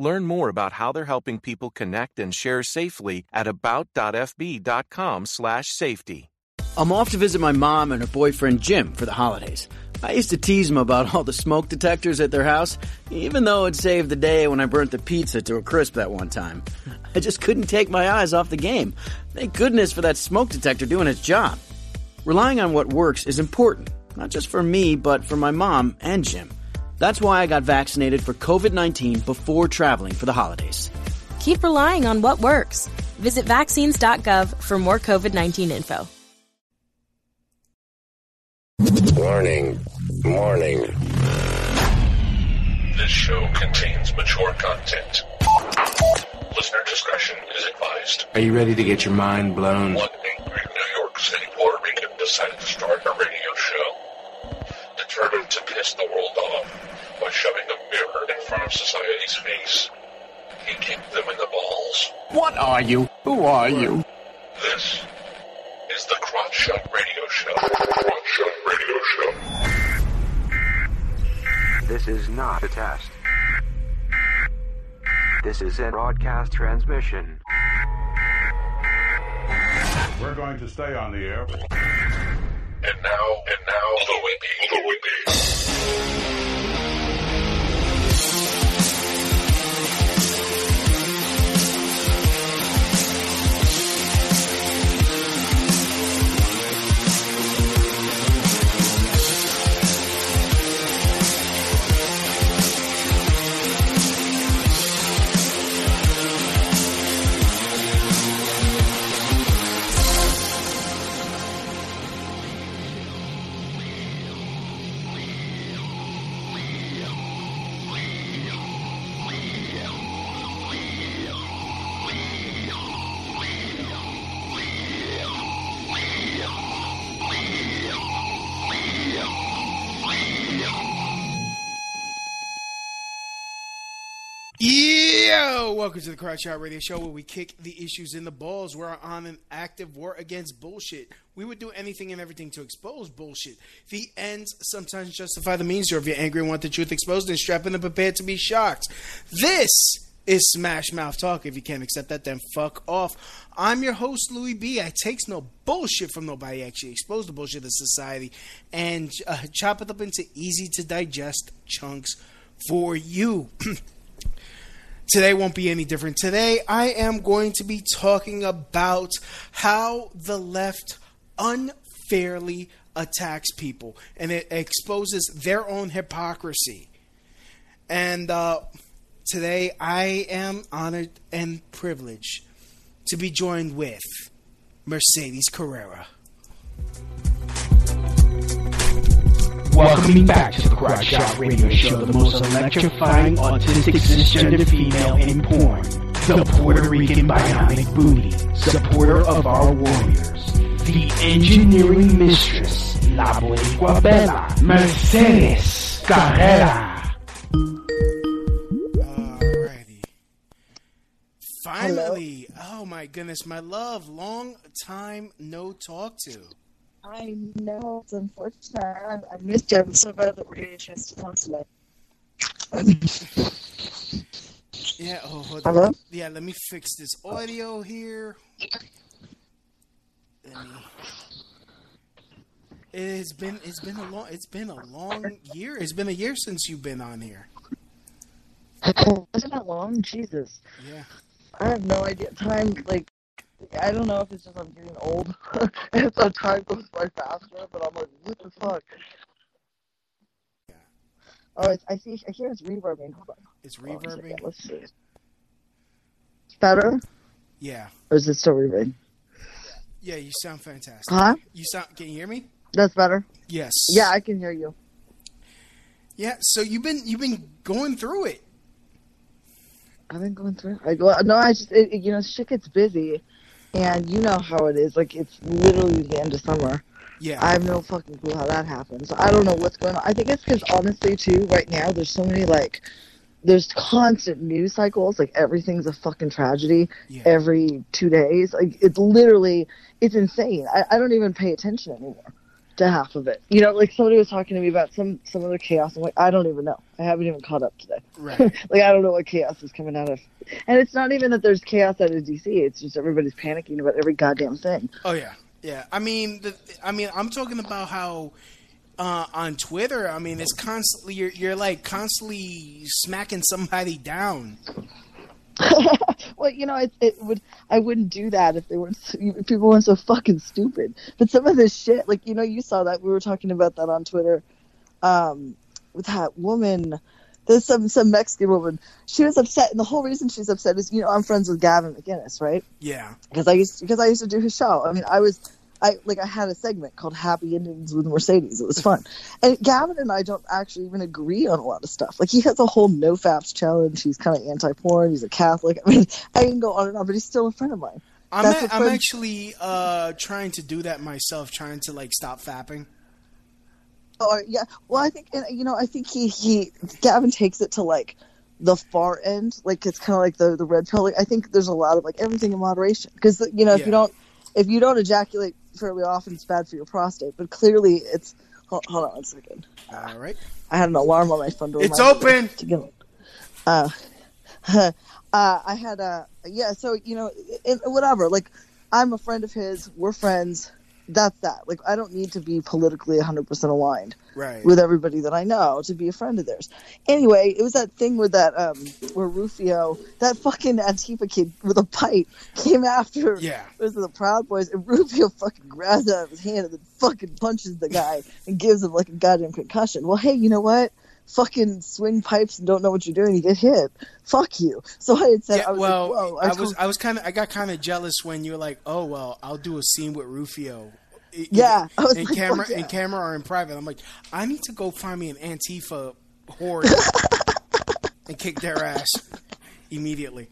Learn more about how they're helping people connect and share safely at about.fb.com/safety. I'm off to visit my mom and her boyfriend Jim for the holidays. I used to tease them about all the smoke detectors at their house, even though it saved the day when I burnt the pizza to a crisp that one time. I just couldn't take my eyes off the game. Thank goodness for that smoke detector doing its job. Relying on what works is important, not just for me, but for my mom and Jim. That's why I got vaccinated for COVID 19 before traveling for the holidays. Keep relying on what works. Visit vaccines.gov for more COVID 19 info. Warning. Warning. This show contains mature content. Listener discretion is advised. Are you ready to get your mind blown? One angry New York City Puerto Rican decided to start a radio show. Determined to piss the world off by shoving a mirror in front of society's face. He kicked them in the balls. What are you? Who are you? This is the Crotch Shot Radio Show. Crotch Shot Radio Show. This is not a test. This is a broadcast transmission. We're going to stay on the air. And now, and now, the Whippy, the Whippy. Yo, welcome to the Crowd Radio Show where we kick the issues in the balls. We're on an active war against bullshit. We would do anything and everything to expose bullshit. The ends sometimes justify the means, or if you're angry and want the truth exposed, then strap in and prepare to be shocked. This is Smash Mouth Talk. If you can't accept that, then fuck off. I'm your host, Louie B. I takes no bullshit from nobody. Actually expose the bullshit of society and uh, chop it up into easy to digest chunks for you. Today won't be any different. Today, I am going to be talking about how the left unfairly attacks people and it exposes their own hypocrisy. And uh, today, I am honored and privileged to be joined with Mercedes Carrera. Welcoming back to the Crotch Shot Radio Show, the most electrifying autistic cisgender female in porn. The Puerto Rican bionic booty, supporter of our warriors. The engineering mistress, La Boricua Bella, Mercedes Carrera. Alrighty. Finally. Oh my goodness, my love. Long time no talk to. I know it's unfortunate. I, I missed you. I'm so glad that we're getting a chance to talk today. Yeah, oh, hold Hello? on. Yeah, let me fix this audio here. Let me. It has been it's been a long it's been a long year. It's been a year since you've been on here. Isn't that long? Jesus. Yeah. I have no idea. Time, like, I don't know if it's just I'm getting old and so time goes by faster, but I'm like, what the fuck? Oh, it's, I see. I hear it's reverbing. Hold on. It's Hold on a second. reverbing. Let's see. It's better, Yeah. or is it still reverbing? Yeah, you sound fantastic. Huh? You sound can you hear me? That's better. Yes. Yeah, I can hear you. Yeah, so you've been you've been going through it. I've been going through. It. I go. No, I just it- you know shit gets busy, and you know how it is. Like it's literally the end of summer. Yeah. I have no fucking clue how that happens. I don't know what's going on. I think it's because honestly, too, right now there's so many like, there's constant news cycles. Like everything's a fucking tragedy Yeah. every two days. Like it's literally, it's insane. I, I don't even pay attention anymore to half of it. You know, like somebody was talking to me about some some other chaos. I'm like, I don't even know. I haven't even caught up today. Right. like I don't know what chaos is coming out of. And it's not even that there's chaos out of DC. It's just everybody's panicking about every goddamn thing. Oh yeah, yeah. I mean, the, I mean, I'm talking about how uh, on Twitter. I mean, it's constantly you're, you're like constantly smacking somebody down. well, you know, it, it would. I wouldn't do that if they weren't. If people weren't so fucking stupid. But some of this shit, like you know, you saw that we were talking about that on Twitter, um, with that woman. There's some some Mexican woman. She was upset, and the whole reason she's upset is, you know, I'm friends with Gavin McInnes, right? Yeah. because I used because I used to do his show. I mean, I was I like I had a segment called Happy Endings with Mercedes. It was fun, and Gavin and I don't actually even agree on a lot of stuff. Like he has a whole no faps challenge. He's kind of anti porn. He's a Catholic. I mean, I can go on and on, but he's still a friend of mine. I'm a- I'm actually uh, trying to do that myself, trying to like stop fapping. Or yeah, well, I think you know, I think he he Gavin takes it to like the far end. Like it's kind of like the the red pill. Like, I think there's a lot of like everything in moderation because you know if Yeah. you don't if you don't ejaculate fairly often, it's bad for your prostate. But clearly, it's hold, hold on one second. All right. I had an alarm on my phone. It's open. To get, uh, uh, I had a yeah. So you know, it, whatever. Like, I'm a friend of his. We're friends. That's that. Like, I don't need to be politically 100 percent aligned Right. with everybody that I know to be a friend of theirs. Anyway, it was that thing where that um where Rufio, that fucking Antifa kid with a pipe, came after Yeah. it was the Proud Boys, and Rufio fucking grabs out of his hand and then fucking punches the guy and gives him like a goddamn concussion. Well, hey, you know what? Fucking swing pipes and don't know what you're doing, you get hit. Fuck you. So I had said, Yeah, I was well, like. I, told- was I was kind of I got kind of jealous when you were like, oh well, I'll do a scene with Rufio. I- Yeah, I was in like, camera, yeah. in camera or in private. I'm like, I need to go find me an Antifa horde and kick their ass immediately.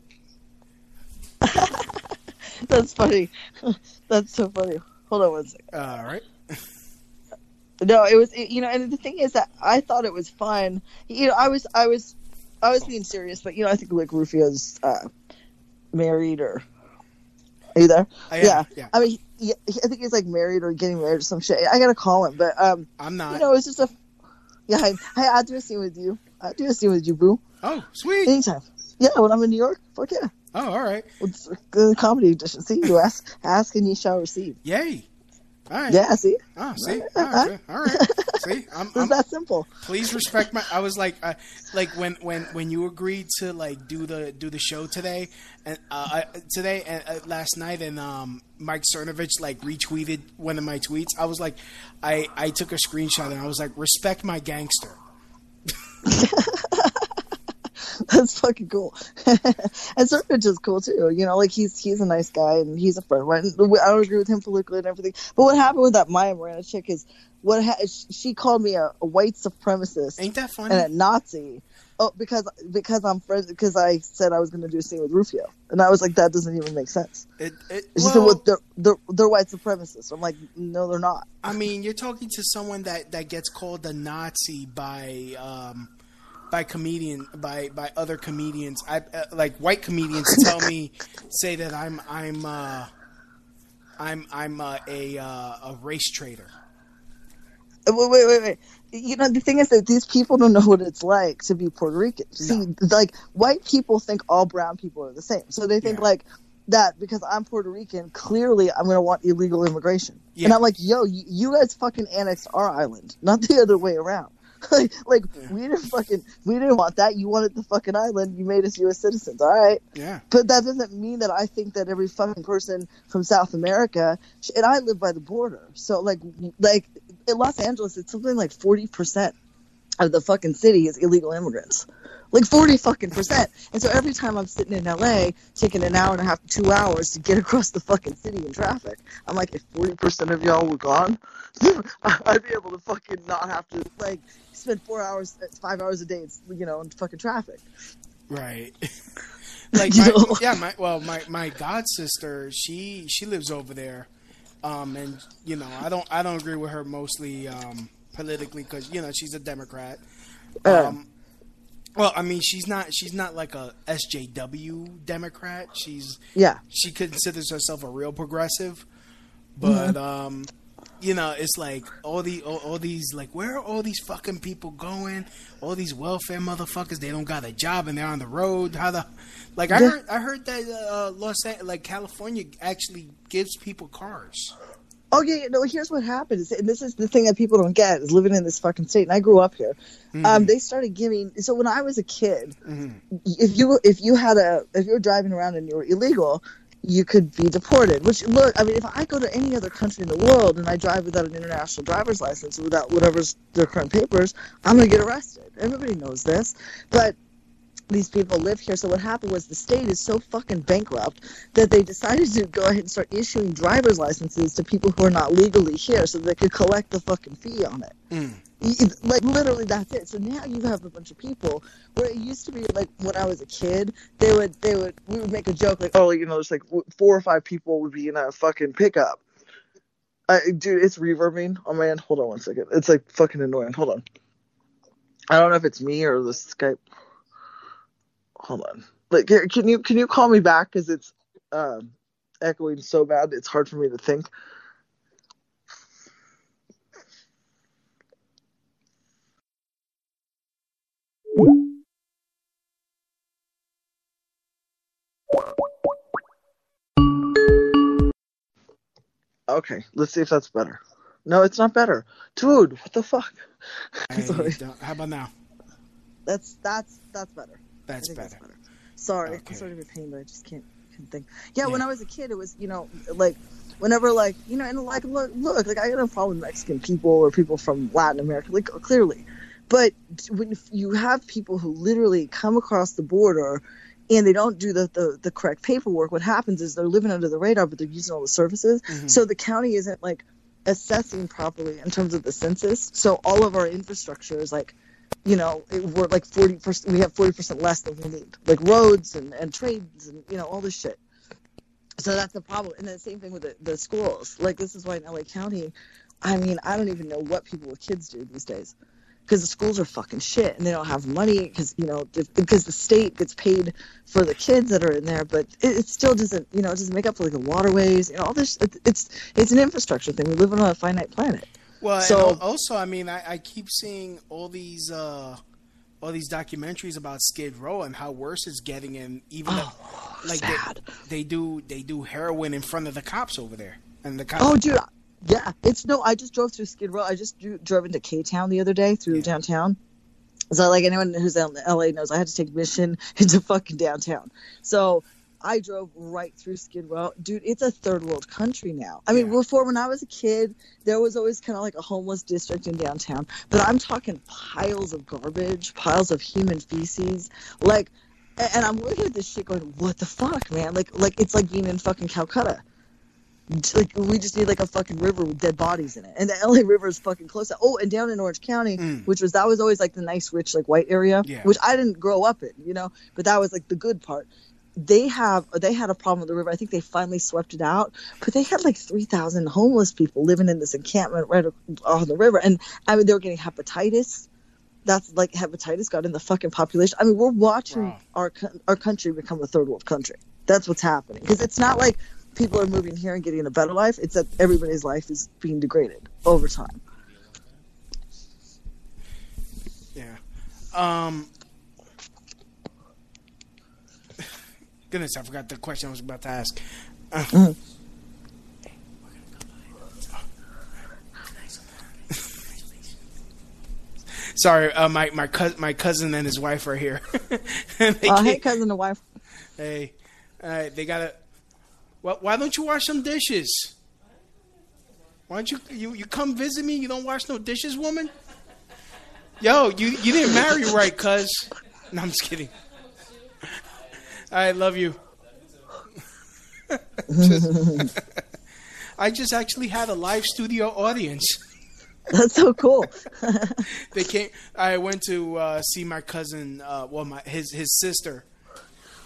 That's funny. That's so funny. Hold on one second. All right. No, it was it- you know, and the thing is that I thought it was fun. You know, I was I was I was being serious, but you know, I think like Rufio's uh, married or are you there? I am, yeah. yeah. I mean, he, I think he's like married or getting married or some shit. I gotta call him, but um, I'm not. you know, it's just a yeah. I, hey, I'll do a scene with you. I'll do a scene with you, boo. Oh, sweet. Anytime. Yeah, when I'm in New York, fuck yeah. Oh, all right. It's good comedy edition. See, you ask, ask, and you shall receive. Yay. All right. Yeah, see, Oh, see. All right. All right. See, I'm, it's that simple. please respect my i was like uh, like when when when you agreed to like do the do the show today and uh today and uh, last night and um mike cernovich like retweeted one of my tweets i was like i i took a screenshot and i was like respect my gangster That's fucking cool. and Serpent is cool too. You know, like he's he's a nice guy and he's a friend. I don't agree with him politically and everything. But what happened with that Maya Miranda chick is what ha- she called me a, a white supremacist ain't that funny and a Nazi. Oh, because because I'm friends because I said I was going to do a scene with Rufio, and I was like, that doesn't even make sense. it, it, She said, well, well, they're, they're they're white supremacists. I'm like, no, they're not. I mean, you're talking to someone that, that gets called a Nazi by um, by comedian by by other comedians. I uh, like white comedians tell me say that I'm I'm uh, I'm I'm uh, a uh, a race traitor. Uh, Wait, wait, wait, wait. You know, the thing is that these people don't know what it's like to be Puerto Rican. See, like, white people think all brown people are the same. So they think, Yeah. like, that because I'm Puerto Rican, clearly I'm going to want illegal immigration. Yeah. And I'm like, yo, you, you guys fucking annexed our island, not the other way around. like, like we didn't fucking, we didn't want that. You wanted the fucking island. You made us U.S. citizens. All right. Yeah. But that doesn't mean that I think that every fucking person from South America, and I live by the border, so like, like in Los Angeles, it's something like forty percent of the fucking city is illegal immigrants, like forty fucking percent. And so every time I'm sitting in LA, taking an hour and a half two hours to get across the fucking city in traffic, I'm like, if forty percent of y'all were gone, I'd be able to fucking not have to like spend four hours, five hours a day, you know, in fucking traffic. Right. Like, my, yeah, my well, my my god sister, she she lives over there, um, and you know, I don't I don't agree with her mostly um, politically because you know she's a Democrat. Uh. Um, well, I mean, she's not she's not like a SJW Democrat. She's Yeah. she considers herself a real progressive, but Mhm. um, you know, it's like all the all, all these like where are all these fucking people going? All these welfare motherfuckers, they don't got a job and they're on the road. How the like I Yeah. heard I heard that uh, Los like California actually gives people cars. Oh yeah, yeah, no. Here's what happens, and this is the thing that people don't get: is living in this fucking state. And I grew up here. Um, they started giving. So when I was a kid, if you if you had a if you were driving around and you were illegal, you could be deported. Which look, I mean, if I go to any other country in the world and I drive without an international driver's license, or without whatever's their current papers, I'm gonna get arrested. Everybody knows this, but these people live here. So what happened was the state is so fucking bankrupt that they decided to go ahead and start issuing driver's licenses to people who are not legally here, so they could collect the fucking fee on it. Y- Like literally, that's it. So now you have a bunch of people where it used to be like when I was a kid, they would they would we would make a joke like, oh, you know, there's like four or five people would be in a fucking pickup. Uh, dude, it's reverbing. Oh man, hold on one second. It's like fucking annoying. Hold on. I don't know if it's me or the Skype. Hold on. Like, can you can you call me back because it's um, echoing so bad it's hard for me to think. Okay, let's see if that's better. No, it's not better. Dude, what the fuck? Hey, how about now? That's that's that's better. That's think better. Sorry, Okay. I'm sorry to be a pain, but I just can't, can't think. Yeah, when I was a kid, it was you know like whenever like you know and like look look like I got no problem with Mexican people or people from Latin America like clearly, but when you have people who literally come across the border and they don't do the, the, the correct paperwork, what happens is they're living under the radar, but they're using all the services. Mhm. So the county isn't like assessing properly in terms of the census. So all of our infrastructure is like, you know, we're like 40%, we have 40% less than we need, like roads and, and trades and, you know, all this shit. So that's the problem. And the same thing with the, the schools. Like, this is why in LA County, I mean, I don't even know what people with kids do these days because the schools are fucking shit and they don't have money because you know because the state gets paid for the kids that are in there but it, it still doesn't you know it doesn't make up for like the waterways you know all this it, it's it's an infrastructure thing we live on a finite planet Well, So- also, I mean, I, I keep seeing all these uh, all these documentaries about Skid Row and how worse it's getting, and even the, like they, they do they do heroin in front of the cops over there, and the cops. oh dude yeah it's no i just drove through skid row. I just dro- drove into k-town the other day through downtown. So like anyone who's in la knows i had to take mission into fucking downtown. So I drove right through Skid Row. Dude, it's a third world country now. I mean, before when I was a kid, there was always kind of like a homeless district in downtown. But I'm talking piles of garbage, piles of human feces. Like, and I'm looking at this shit going, what the fuck, man? Like, like it's like being in fucking Calcutta. Like, we just need like a fucking river with dead bodies in it. And the LA River is fucking close. Oh, and down in Orange County, hmm. which was, that was always like the nice, rich, like white area, Yeah. which I didn't grow up in, you know, but that was like the good part they have they had a problem with the river. I think they finally swept it out, but they had like three thousand homeless people living in this encampment right on the river, and I mean they were getting hepatitis. That's like hepatitis got in the fucking population. I mean we're watching our our country become a third world country. That's what's happening because it's not like people are moving here and getting a better life. It's that everybody's life is being degraded over time. Yeah. Um. Goodness, I forgot the question I was about to ask. Uh, Sorry, uh, my my cousin, my cousin and his wife are here. Uh, hey, cousin and wife. Hey, all right, they gotta. Why, why don't you wash some dishes? Why don't you you you come visit me? You don't wash no dishes, woman. Yo, you you didn't marry right, cuz. No, I'm just kidding. I love you. Just- I just actually had a live studio audience. That's so cool. they came. I went to uh, see my cousin. Uh, well, my his his sister.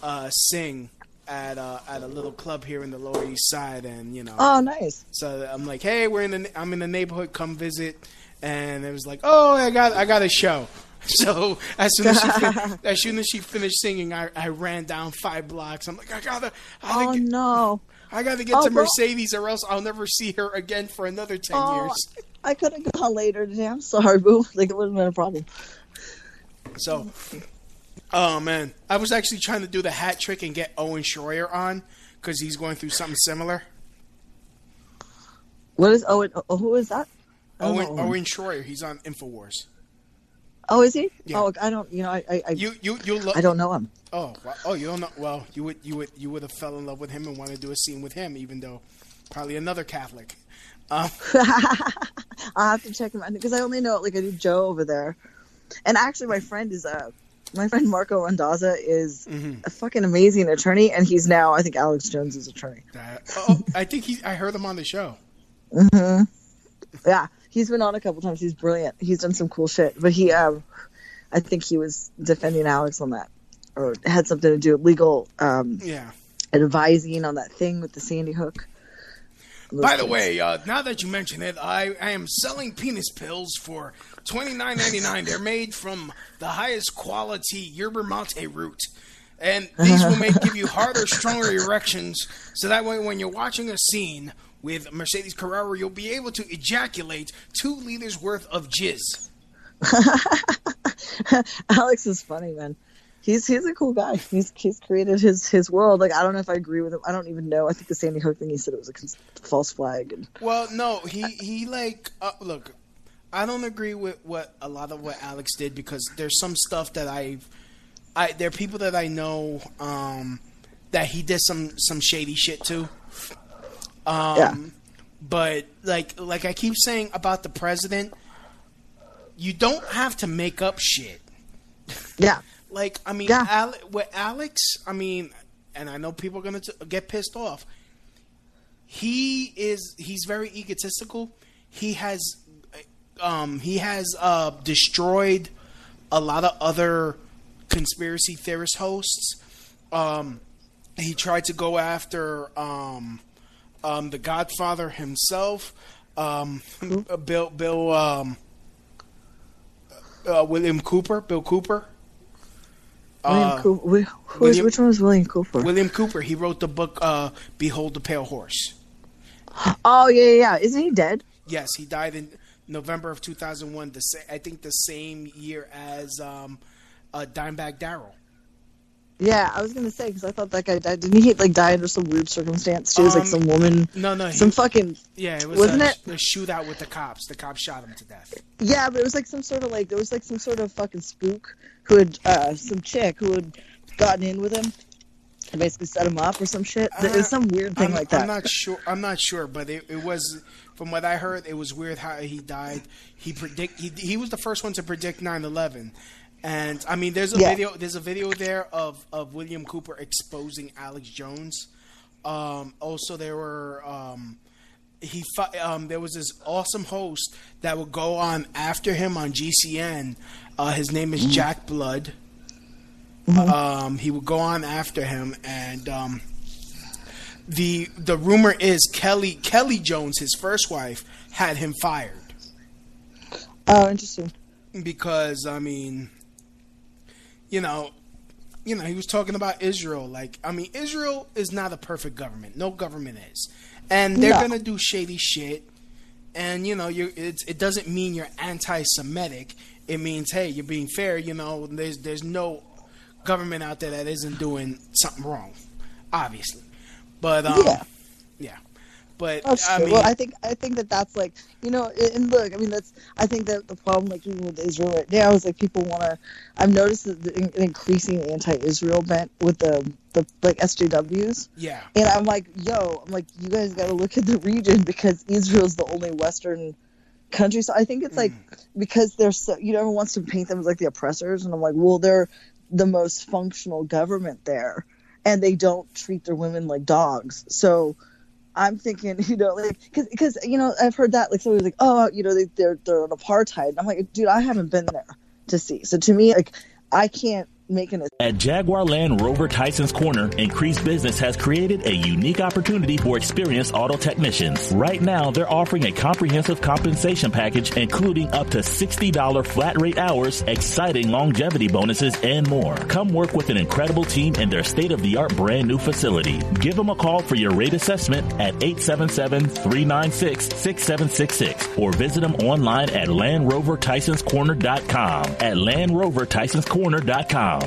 uh, sing at uh, at a little club here in the Lower East Side, and you know. Oh, nice. So I'm like, hey, we're in the I'm in the neighborhood, come visit, and it was like, oh, I got I got a show. So as soon as she fin- as soon as she finished singing, I, I ran down five blocks. I'm like, I gotta, I gotta Oh get, no. I gotta get Oh, to bro. Mercedes, or else I'll never see her again for another ten Oh, years. I could have gone later today. I'm sorry, boo. Like it wouldn't have been a problem. So, oh man, I was actually trying to do the hat trick and get Owen Schroyer on because he's going through something similar. What is Owen? Oh, who is that? Don't Owen Owen Schroyer, he's on Infowars. Oh, is he? Yeah. Oh, I don't. You know, I I, I, You you you lo- I don't know him. Oh wow. oh you don't know. Well, you would you would you would have fell in love with him and want to do a scene with him, even though probably another Catholic. Um, I'll have to check him out because I only know like I do Joe over there, and actually my friend is uh my friend Marco Randazza is Mm-hmm. a fucking amazing attorney, and he's now I think Alex Jones' is attorney. that, oh, I think he. I heard him on the show. hmm Yeah, he's been on a couple times. He's brilliant. He's done some cool shit, but he um I think he was defending Alex on that, or had something to do with legal um Yeah. advising on that thing with the Sandy Hook. By the things. way, uh, now that you mention it, I, I am selling penis pills for twenty nine ninety nine. They're made from the highest quality yerba mate root, and these will make give you harder, stronger erections. So that way, when you're watching a scene with Mercedes Carrera, you'll be able to ejaculate two liters worth of jizz. Alex is funny, man. He's he's a cool guy. He's he's created his his world. Like I don't know if I agree with him. I don't even know. I think the Sandy Hook thing. He said it was a cons- false flag. And Well, no, he he like uh, look. I don't agree with what a lot of what Alex did because there's some stuff that I've, I there are people that I know um, that he did some some shady shit to. Um, Yeah. But like like I keep saying about the president, you don't have to make up shit. yeah, Like I mean, Yeah. Ale- with Alex, I mean, and I know people are gonna t- get pissed off. He is he's very egotistical. He has um he has uh destroyed a lot of other conspiracy theorist hosts. Um he tried to go after um um the Godfather himself. Um Bill Bill um uh, William Cooper, Bill Cooper. William Uh, Cooper. Who is, William- which one was William Cooper? William Cooper. He wrote the book uh, "Behold the Pale Horse." oh yeah, yeah, yeah. Isn't he dead? Yes, he died in November of 2001. The sa- I think the same year as um, uh, Dimebag Darrell. Yeah, I was gonna say because I thought that guy died. Didn't he like die under some weird circumstance? She was like Um, some woman. No, no, he- some fucking. Yeah, it was Wasn't a, it? a shootout with the cops. The cops shot him to death. Yeah, but it was like some sort of like there was like some sort of fucking spook who had uh some chick who had gotten in with him and basically set him up or some shit. it was some weird thing I'm, like that. I'm not sure. I'm not sure, but it, it was from what I heard. It was weird how he died. He predict. He, he was the first one to predict 9/11, and I mean, there's a Yeah. video. There's a video there of of William Cooper exposing Alex Jones. Um, also, there were. Um, he um, there was this awesome host that would go on after him on GCN. Uh, his name is Jack Blood. Um, he would go on after him, and um, the the rumor is Kelly Kelly Jones, his first wife, had him fired Oh, interesting. because I mean, you know, you know, he was talking about Israel. Like, I mean, Israel is not a perfect government. No government is, and they're No. gonna do shady shit. And you know, you it doesn't mean you're anti-Semitic. It means hey, you're being fair. You know, there's there's no government out there that isn't doing something wrong, obviously. But um, Yeah. yeah. But That's I true. mean, well, I think I think that that's like you know, and look, I mean, that's I think that the problem, like even with Israel right now, is like people want to. I've noticed that the, an increasing anti-Israel bent with the the like SJWs, yeah. and I'm like, yo, I'm like, you guys got to look at the region because Israel's the only Western country. So I think it's like mm. because they're so you know everyone wants to paint them as like the oppressors, and I'm like, well, they're the most functional government there, and they don't treat their women like dogs. So I'm thinking, you know, like because because you know I've heard that like somebody's like, oh, you know, they, they're they're an apartheid. And I'm like, dude, I haven't been there to see. So to me, like, I can't making At Jaguar Land Rover Tyson's Corner, Increased Business has created a unique opportunity for experienced auto technicians. Right now, they're offering a comprehensive compensation package including up to $60 flat rate hours, exciting longevity bonuses, and more. Come work with an incredible team in their state-of-the-art brand new facility. Give them a call for your rate assessment at 877-396-6766 or visit them online at LandRoverTysonsCorner.com at LandRoverTysonsCorner.com.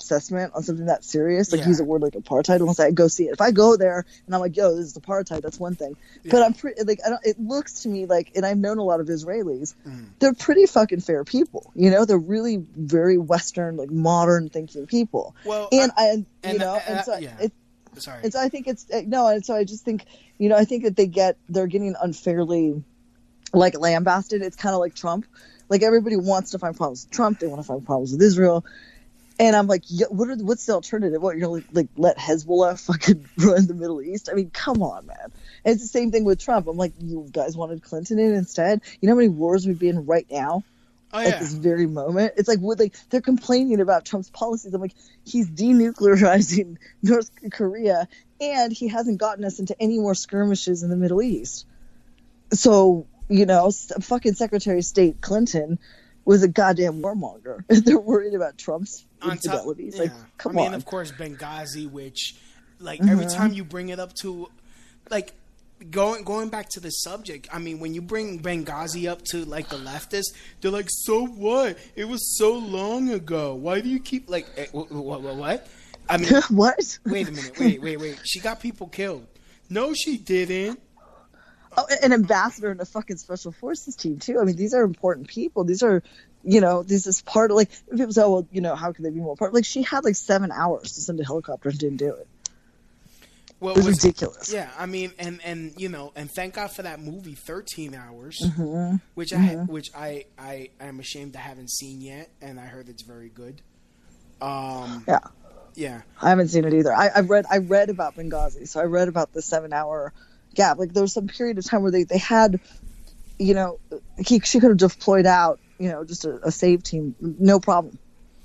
assessment on something that serious, like Yeah. use a word like apartheid, unless I go see it. If I go there and I'm like, yo, this is apartheid, that's one thing. But I'm pretty like I don't. It looks to me like, and I've known a lot of Israelis. Mm. They're pretty fucking fair people. You know, they're really very Western, like modern thinking people. Well, and I, and, and, you know, uh, and so yeah. it, Sorry. and so I think it's uh, no, and so I just think, you know, I think that they get they're getting unfairly like lambasted. It's kind of like Trump. Like everybody wants to find problems with Trump. They want to find problems with Israel. And I'm like, yeah, what are what's the alternative? What you're gonna like, let Hezbollah fucking run the Middle East? I mean, come on, man. And it's the same thing with Trump. I'm like, you guys wanted Clinton in instead. You know how many wars we'd be in right now? Oh, At this very moment, it's like would like they're complaining about Trump's policies. I'm like, he's denuclearizing North Korea, and he hasn't gotten us into any more skirmishes in the Middle East. So you know, fucking Secretary of State Clinton was a goddamn warmonger. They're worried about Trump's On top- infidelities. Like, come I mean, on. of course, Benghazi, which, like, every Mhm. time you bring it up to, like, going going back to the subject. I mean, when you bring Benghazi up to like the leftists, they're like, "So what? It was so long ago. Why do you keep like eh, what? what, what? I mean, what? Wait a minute. Wait, wait, wait. She got people killed. No, she didn't. Oh, an ambassador in a fucking special forces team too. I mean, these are important people. These are, you know, this is part of like people say, oh, well, you know, how can they be more part? Like she had like seven hours to send a helicopter and didn't do it. Well, It was ridiculous. Yeah, I mean, and and you know, and thank God for that movie, Thirteen Hours, Mhm. which I Mhm. which I I am ashamed I haven't seen yet, and I heard it's very good. Um, Yeah. yeah, I haven't seen it either. I, I read I read about Benghazi, so I read about the seven hour gap. Like there was some period of time where they, they had, you know, he, she could have deployed out, you know, just a, a save team, no problem.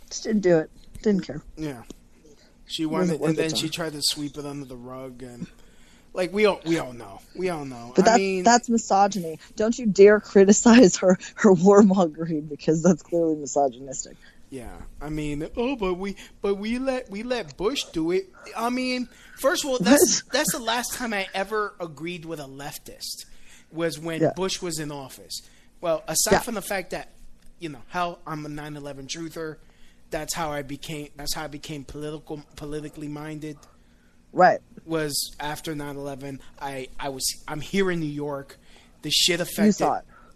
Just didn't do it. Didn't care. yeah. She wanted, and then she tried to sweep it under the rug, and like we all we all know, we all know. But I that's mean, that's misogyny. Don't you dare criticize her her warmongering because that's clearly misogynistic. Yeah, I mean, oh, but we, but we let we let Bush do it. I mean, first of all, that's that's the last time I ever agreed with a leftist was when Yeah. Bush was in office. Well, aside Yeah. from the fact that you know how I'm a 9/11 truther, that's how I became. That's how I became political politically minded. Right. Was after 9/11, I I was I'm here in New York. The shit affected.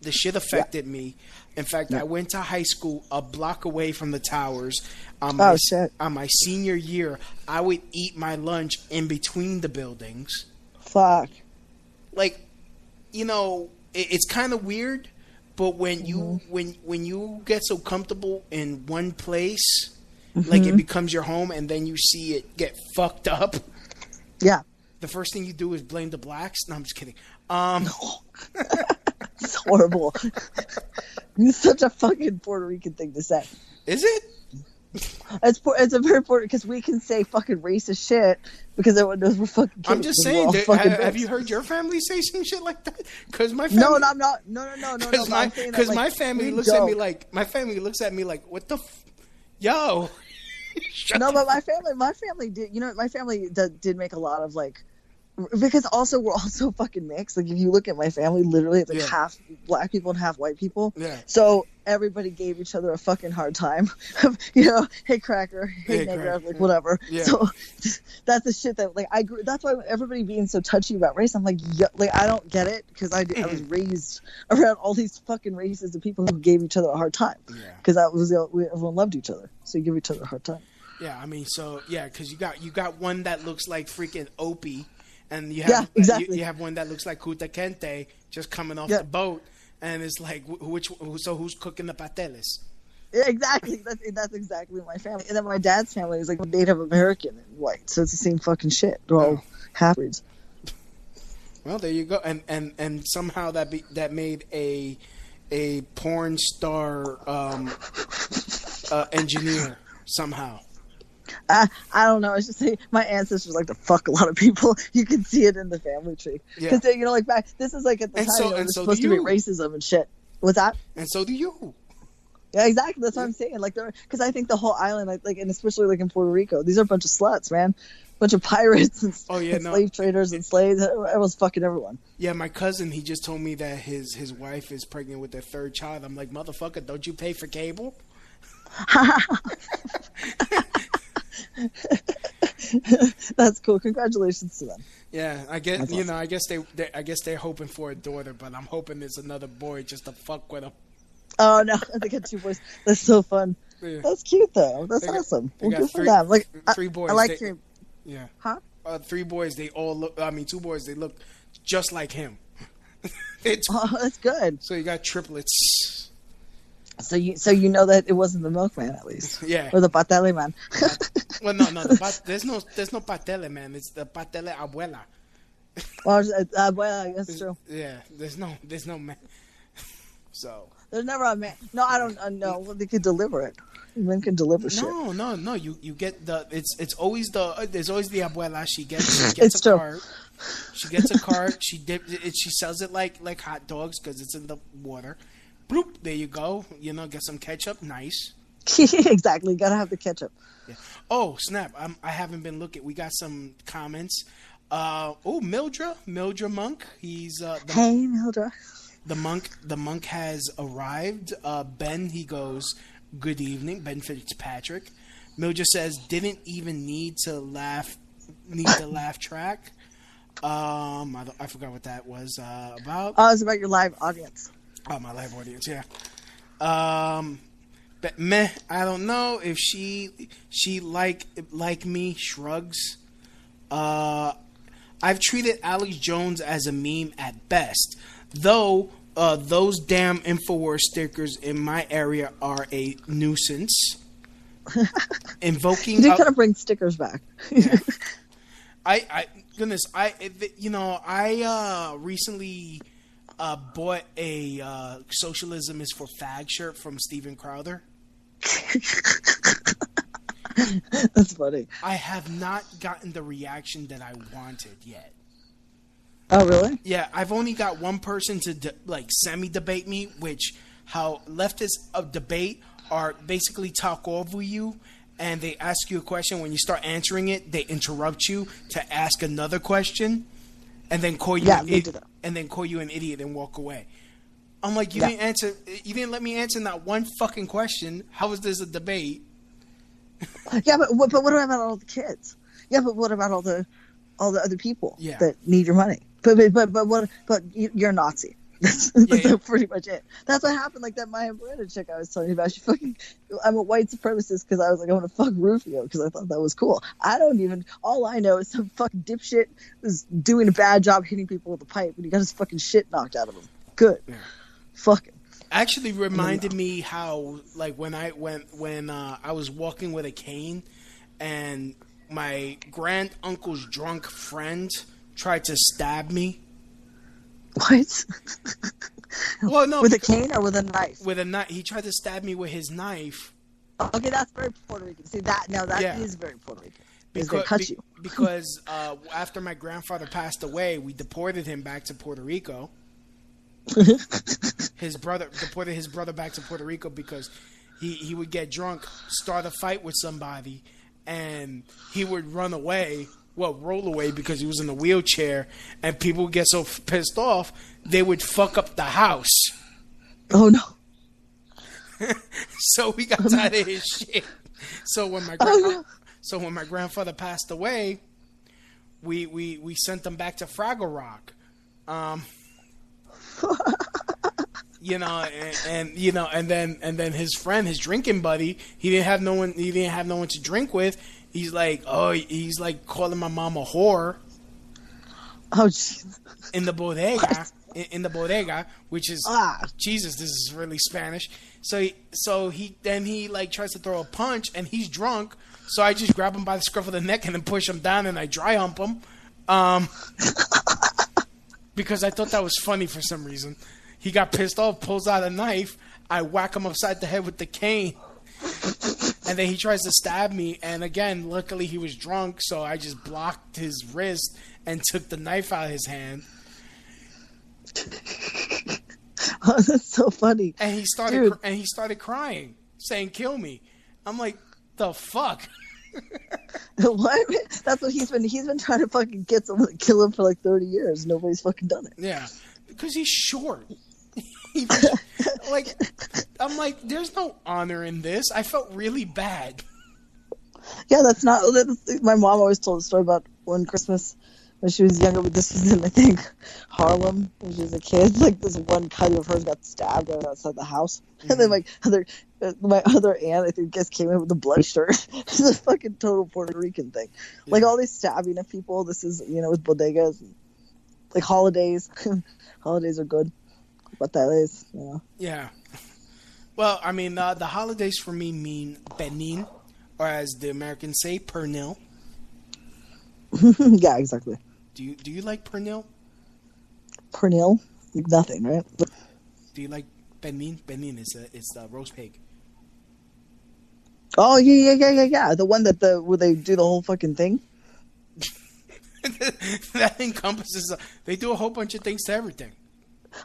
The shit affected me. In fact, I went to high school a block away from the towers. On my, Oh, shit. On my senior year, I would eat my lunch in between the buildings. Fuck. Like, you know, it, it's kind of weird, but when you Mm-hmm. when when you get so comfortable in one place, like it Mhm. becomes your home, and then you see it get fucked up. Yeah. The first thing you do is blame the blacks. No, I'm just kidding. Um, It's horrible. it's such a fucking Puerto Rican thing to say. Is it? It's it's a very important because we can say fucking racist shit because everyone knows we're fucking. I'm just saying. did- fucking have, have you heard your family say some shit like that? Because my family, No, no, I'm not. No, no, no, no, no. Because I'm my that, like, my family looks at me like my family looks at me like what the, f- yo. no, but my family, my family did. You know, my family did, did make a lot of like, because also we're also fucking mixed. Like if you look at my family, literally it's like Yeah. half black people and half white people. Yeah. So everybody gave each other a fucking hard time. you know, hey cracker, hey, Hey, nigger, like whatever. Yeah. So that's the shit that like I grew. That's why everybody being so touchy about race. I'm like, yeah, like I don't get it because I, I was raised around all these fucking races of people who gave each other a hard time. Because that was the, we, everyone loved each other, so you give each other a hard time. Yeah, I mean, so yeah, because you got you got one that looks like freaking Opie, and you Yeah, have exactly. you, you have one that looks like Kunta Kinte just coming off Yeah. the boat, and it's like which so who's cooking the pateles? Yeah, exactly. That's that's exactly my family. And then my dad's family is like Native American and white, so it's the same fucking shit. They're all half breeds. Well, there you go, and and and somehow that be, that made a a porn star um, uh, engineer. somehow. I, I don't know. It's just say my ancestors like to fuck a lot of people. You can see it in the family tree because Yeah. you know, like back. This is like at the And time so- you know, and there's so supposed to be racism and shit. What's that? And so do you. Yeah, exactly. That's what I'm saying. Like, because I think the whole island, like, like, and especially like in Puerto Rico, these are a bunch of sluts, man. bunch of pirates and, Oh, yeah, and no. slave traders and slaves. Everyone's fucking everyone. Yeah, my cousin, he just told me that his his wife is pregnant with their third child. I'm like, motherfucker, don't you pay for cable? That's cool. Congratulations to them. Yeah, I guess That's you awesome. know, I guess they, they, I guess they're hoping for a daughter, but I'm hoping it's another boy just to fuck with them. Oh no, they got two boys. That's so fun. Yeah. That's cute though. That's got- awesome. Well, good for three- them. Like three boys. I like They- hearing. Yeah. Huh? Uh, three boys. They all look. I mean, two boys. They look just like him. it's, Oh, that's good. so you got triplets. So you, so you know that it wasn't the milkman at least. Yeah. Or the patele man. Well, no, no. The pat- there's no, there's no patele, man. It's the patele abuela. well, uh, uh, well, that's true. Yeah. There's no, there's no man. So. There's never a man. No, I don't uh, know. Well, they could deliver it. Men can deliver shit. No, no, no. You you get the it's it's always the uh, there's always the abuela. She gets she It's gets a true. cart. She gets a cart. She dip it. She sells it like like hot dogs because it's in the water. Bloop. There you go. You know, get some ketchup. Nice. exactly. Gotta have the ketchup. Oh snap! I'm, I haven't been looking. We got some comments. Uh oh, Mildra, Mildra Monk. He's uh the, Hey, Mildred. the monk. The monk has arrived. Uh Ben, he goes. Good evening, Ben Fitzpatrick. Mildra says didn't even need to laugh. Need the laugh track. Um, I, I forgot what that was uh, about. Oh, it's about your live audience. Oh, my live audience, yeah. Um, but meh, I don't know if she she like like me shrugs. Uh, I've treated Alex Jones as a meme at best, though. Uh, those damn Infowars stickers in my area are a nuisance. Invoking, You kind of bring stickers back. I, I goodness, I you know I uh, recently uh, bought a uh, "Socialism is for Fag" shirt from Steven Crowder. That's funny. I have not gotten the reaction that I wanted yet. Oh, really? Yeah, I've only got one person to de- like semi debate me, which how leftists of debate are basically talk over you and they ask you a question. When you start answering it, they interrupt you to ask another question, and then call you Yeah, an and then call you an idiot and walk away. I'm like, you Yeah. didn't answer. You didn't let me answer that one fucking question. How is this a debate? Yeah, but what, but what about all the kids? Yeah, but what about all the all the other people Yeah. that need your money? But but but, but what? But you- you're a Nazi. That's, yeah. pretty much it. That's what happened. Like that Maya Brandon chick I was telling you about. She fucking. I'm a white supremacist because I was like, I want to fuck Rufio because I thought that was cool. I don't even. All I know is some fucking dipshit was doing a bad job hitting people with a pipe and he got his fucking shit knocked out of him. Good. Fucking. actually reminded me how like when I went when uh, I was walking with a cane and my grand uncle's drunk friend tried to stab me. What? Well, no, with a cane or with a knife? with a knife. He tried to stab me with his knife Okay, that's very Puerto Rican. See that? No, that is Yeah. very Puerto Rican. Because cut be- you. because uh, after my grandfather passed away, we deported him back to Puerto Rico. his brother deported his brother back to Puerto Rico because he, he would get drunk, start a fight with somebody, and he would run away. Well, roll away because he was in a wheelchair, and people would get so pissed off they would fuck up the house. Oh no. so we got tired of his shit. So when my gran- so when my grandfather passed away, we we we sent them back to Fraggle Rock. Um, you know, and, and you know, and then and then his friend, his drinking buddy, he didn't have no one. He didn't have no one to drink with. He's like, oh, he's like calling my mom a whore Oh jeez. in the bodega in, in the bodega which is Ah. jesus this is really spanish so he, so he then he like tries to throw a punch and he's drunk so i just grab him by the scruff of the neck and then push him down and i dry hump him um because i thought that was funny for some reason he got pissed off pulls out a knife i whack him upside the head with the cane and then he tries to stab me. And again, luckily he was drunk, so I just blocked his wrist and took the knife out of his hand. Oh, that's so funny. And he started Dude. and he started crying, saying, "Kill me." I'm like, "The fuck." what? That's what he's been. He's been trying to fucking get someone to kill him for like thirty years. Nobody's fucking done it. Yeah, because he's short. He- like, I'm like, there's no honor in this. I felt really bad. Yeah, that's not. That's, my mom always told a story about one Christmas when she was younger. But this was in I think Harlem when she was a kid. Like this one cousin of hers got stabbed right outside the house, and then like other uh, my other aunt I think just came in with a blood shirt. it's a fucking total Puerto Rican thing. Like all these stabbing of people. This is you know with bodegas, and, like holidays. holidays are good. What that is, you know. Yeah. Well, I mean, uh, the holidays for me mean Benin, or as the Americans say, pernil. yeah, exactly. Do you do you like pernil? Pernil, nothing, right? Do you like Benin? Benin is a it's the roast pig. Oh yeah, yeah, yeah, yeah, yeah. The one that the where they do the whole fucking thing. that encompasses. A, they do a whole bunch of things to everything.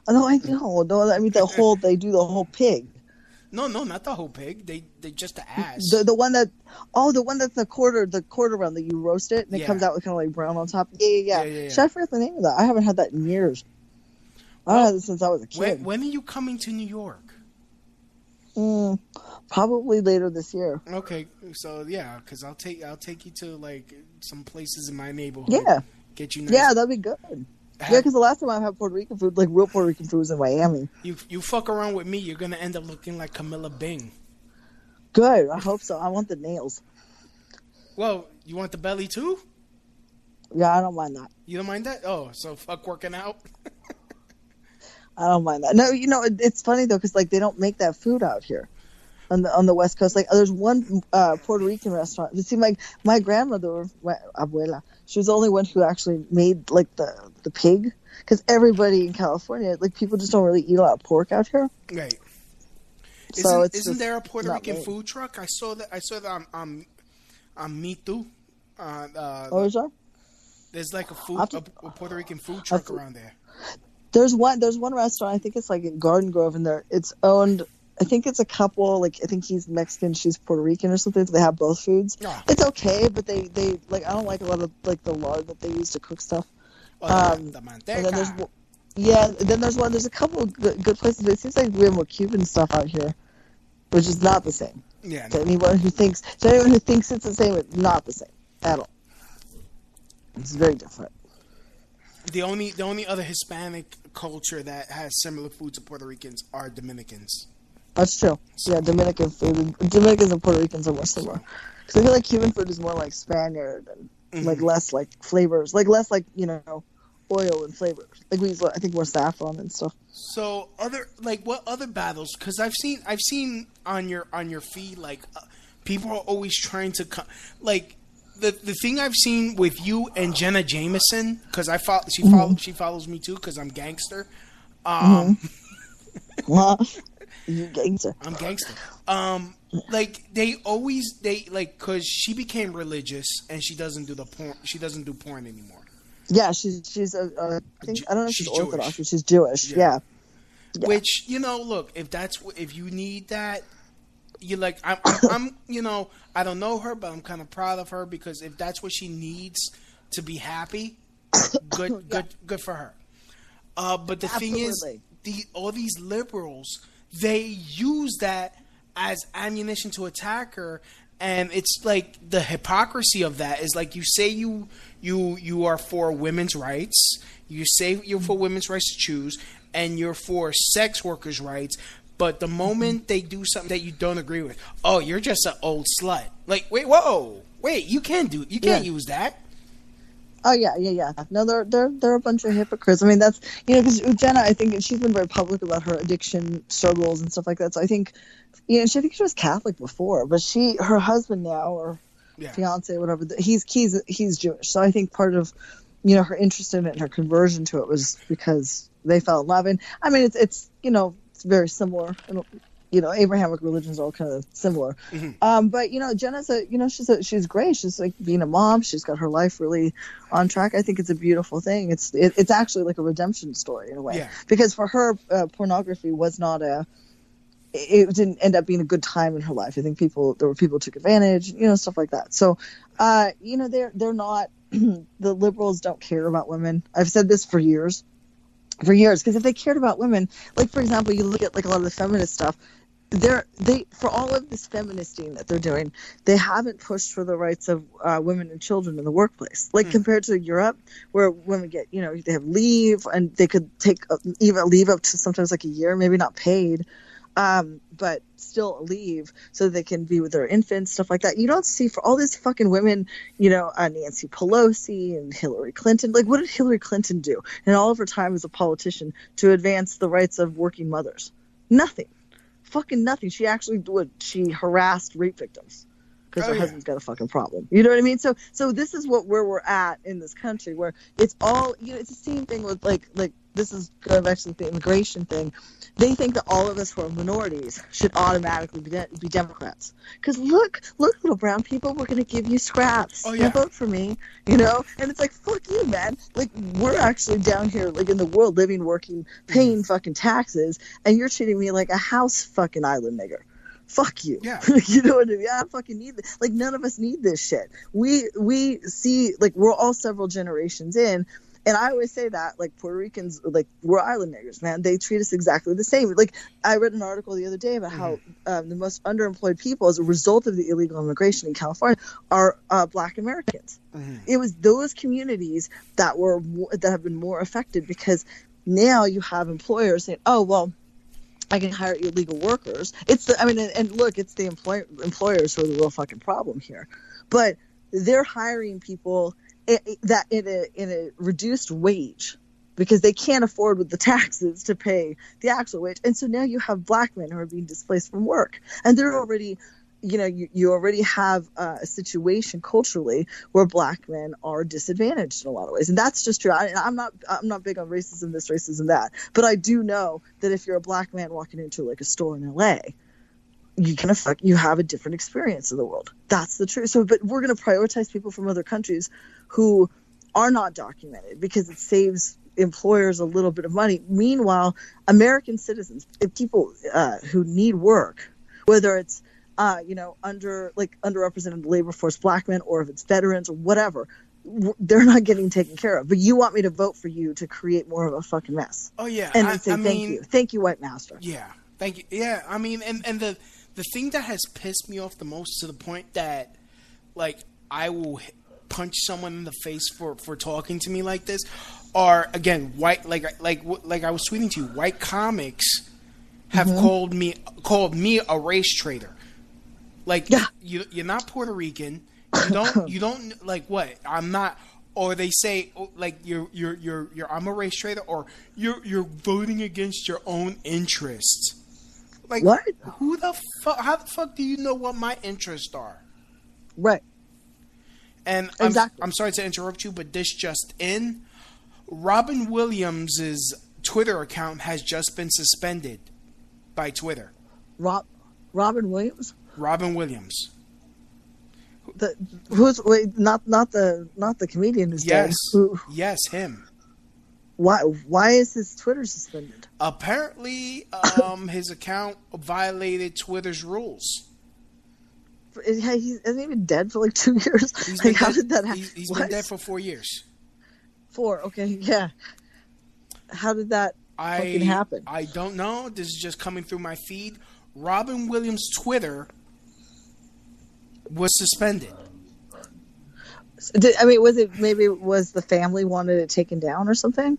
Oh, no, I know. No, I mean the whole. They do the whole pig. No, no, not the whole pig. They they just the ass. The the one that oh the one that's the quarter the quarter round that you roast it and it Yeah. comes out with kind of like brown on top. Yeah, yeah, yeah. Yeah, yeah, yeah. Shit, I forget the name of that. I haven't had that in years. I haven't had it since I was a when, kid. when are you coming to New York? Mm, probably later this year. Okay, so yeah, because I'll take I'll take you to like some places in my neighborhood. Yeah. Get you. Nice, Yeah, that'd be good. Yeah, because the last time I had Puerto Rican food, like real Puerto Rican food, was in Miami. You you fuck around with me, you're gonna end up looking like Camilla Bing. Good. I hope so. I want the nails. Well, you want the belly too? Yeah, I don't mind that. You don't mind that? Oh, so fuck working out. I don't mind that. No, you know it, it's funny though because like they don't make that food out here on the on the west coast. Like there's one uh, Puerto Rican restaurant. You see, my my grandmother, my abuela, she was the only one who actually made like the the pig because everybody in California, like people just don't really eat a lot of pork out here. Right. So Isn't, isn't there a Puerto Rican made. food truck? I saw that. I saw that on on, on Me Too. Uh, uh, Oh, is there? there's like a food I've- a, a Puerto Rican food truck around there. There's one. There's one restaurant. I think it's like in Garden Grove, and there it's owned. I think it's a couple. Like I think he's Mexican, she's Puerto Rican or something. So they have both foods. Ah. It's okay, but they they like I don't like a lot of like the lard that they use to cook stuff. The, Um, the And then there's yeah, then there's one. There's a couple good, good places, but it seems like we have more Cuban stuff out here, which is not the same. Yeah, To anyone who thinks, to anyone who thinks it's the same, it's not the same at all. It's very different. The only the only other Hispanic culture that has similar food to Puerto Ricans are Dominicans. That's true. Yeah, Dominican food. Dominicans and Puerto Ricans are more similar. Because I feel like Cuban food is more like Spaniard and Mm-hmm. like less like flavors, like less like you know, oil and flavors. Like we use, I think, more saffron and stuff. So other like what other battles? Because I've seen I've seen on your on your feed like uh, people are always trying to co- like the the thing I've seen with you and Jenna Jameson because I follow she follow she follows me too because I'm gangster. Um, Well, you gangster. I'm gangster. Um, like they always they like because she became religious and she doesn't do the porn. She doesn't do porn anymore. Yeah, she's she's a, uh, I think I don't know if she's, She's Orthodox, Jewish. but she's Jewish. Yeah. Yeah. Which you know, look if that's if you need that, you like I'm, I'm, I'm you know I don't know her, but I'm kind of proud of her because if that's what she needs to be happy, good good good for her. Uh, but the thing is, the all these liberals they use that as ammunition to attack her. And it's like the hypocrisy of that is like you say you you you are for women's rights. You say you're for women's rights to choose and you're for sex workers rights. But the moment they do something that you don't agree with oh you're just an old slut. Like wait whoa wait you can't do you can't Yeah. use that Oh yeah, yeah, yeah. No, they're they're they're a bunch of hypocrites. I mean, that's you know because Jenna, I think she's been very public about her addiction struggles and stuff like that. So I think, you know, she I think she was Catholic before, but she her husband now or Yeah. fiance whatever he's he's he's Jewish. So I think part of you know her interest in it and her conversion to it was because they fell in love. And I mean, it's it's you know it's very similar in you know, Abrahamic religions are all kind of similar. Mm-hmm. Um, but you know, Jenna's a, you know, she's a, she's great. She's like being a mom. She's got her life really on track. I think it's a beautiful thing. It's it, it's actually like a redemption story in a way Yeah. because for her, uh, pornography was not a. It didn't end up being a good time in her life. I think people there were people who took advantage, you know, stuff like that. So, uh, you know, they're they're not the liberals don't care about women. I've said this for years for years because if they cared about women like for example you look at like a lot of the feminist stuff they're they for all of this feministing that they're doing they haven't pushed for the rights of uh, women and children in the workplace like compared to europe where women get you know they have leave and they could take a, even leave up to sometimes like a year maybe not paid um, but still leave so they can be with their infants, stuff like that. You don't see for all these fucking women, you know, uh, Nancy Pelosi and Hillary Clinton. Like, what did Hillary Clinton do in all of her time as a politician to advance the rights of working mothers? Nothing. Fucking nothing. She actually would. She harassed rape victims because Oh, her yeah. husband's got a fucking problem. You know what I mean? So, so this is what where we're at in this country, where it's all you know. It's the same thing with like like this is going back to the immigration thing. They think that all of us who are minorities should automatically be, de- be Democrats. Because look, look, little brown people, we're going to give you scraps. Oh, You yeah. vote for me, you know? And it's like, fuck you, man. Like, we're actually down here, like, in the world, living, working, paying mm-hmm. fucking taxes, and you're treating me like a house fucking island nigger. Fuck you. Yeah. you know what I mean? I don't fucking need this. Like, none of us need this shit. We, we see, like, we're all several generations in, and I always say that, like Puerto Ricans, like we're island niggers, man. They treat us exactly the same. Like I read an article the other day about how um, the most underemployed people, as a result of the illegal immigration in California, are uh, Black Americans. It was those communities that were that have been more affected because now you have employers saying, "Oh well." I can hire illegal workers. It's the, I mean, and, and look, it's the employ, employers who are the real fucking problem here. But they're hiring people that in a in a reduced wage because they can't afford with the taxes to pay the actual wage. And so now you have black men who are being displaced from work, and they're already, you know, you, you already have a situation culturally where black men are disadvantaged in a lot of ways, and that's just true. I, I'm not I'm not big on racism, this racism, that, but I do know that if you're a black man walking into like a store in LA, you can affect you have a different experience of the world. That's the truth. So but we're going to prioritize people from other countries who are not documented because it saves employers a little bit of money. Meanwhile american citizens if people uh, who need work whether it's uh, you know under like underrepresented labor force black men or if it's veterans or whatever they're not getting taken care of. But you want me to vote for you to create more of a fucking mess. Oh yeah, and I, say I thank mean, you. Thank you white master. Yeah, thank you. Yeah, I mean, and and the the thing that has pissed me off the most to the point that like I will punch someone in the face for for talking to me like this are again white like like like I was tweeting to you white comics have Mm-hmm. called me called me a race traitor. Like you you're not Puerto Rican. You don't you don't like what? I'm not or they say oh, like you're you're you're you're I'm a race traitor or you're you're voting against your own interests. Like What? Who the fuck? How the fuck do you know what my interests are? right And I'm, Exactly. I'm sorry to interrupt you, but this just in: Robin Williams's Twitter account has just been suspended by Twitter. Rob, Robin Williams. Robin Williams. The who's wait not not the not the comedian who's dead. Yes. Who, Yes, him. why why is his Twitter suspended? Apparently, um, his account violated Twitter's rules. Is he, he's- hasn't he been dead for like two years? He's like how dead- did that happen? He's, he's been dead for four years. four. Okay, yeah. How did that I fucking happen? I don't know. This is just coming through my feed. Robin Williams' Twitter was suspended. Did, I mean, was it maybe was the family wanted it taken down or something?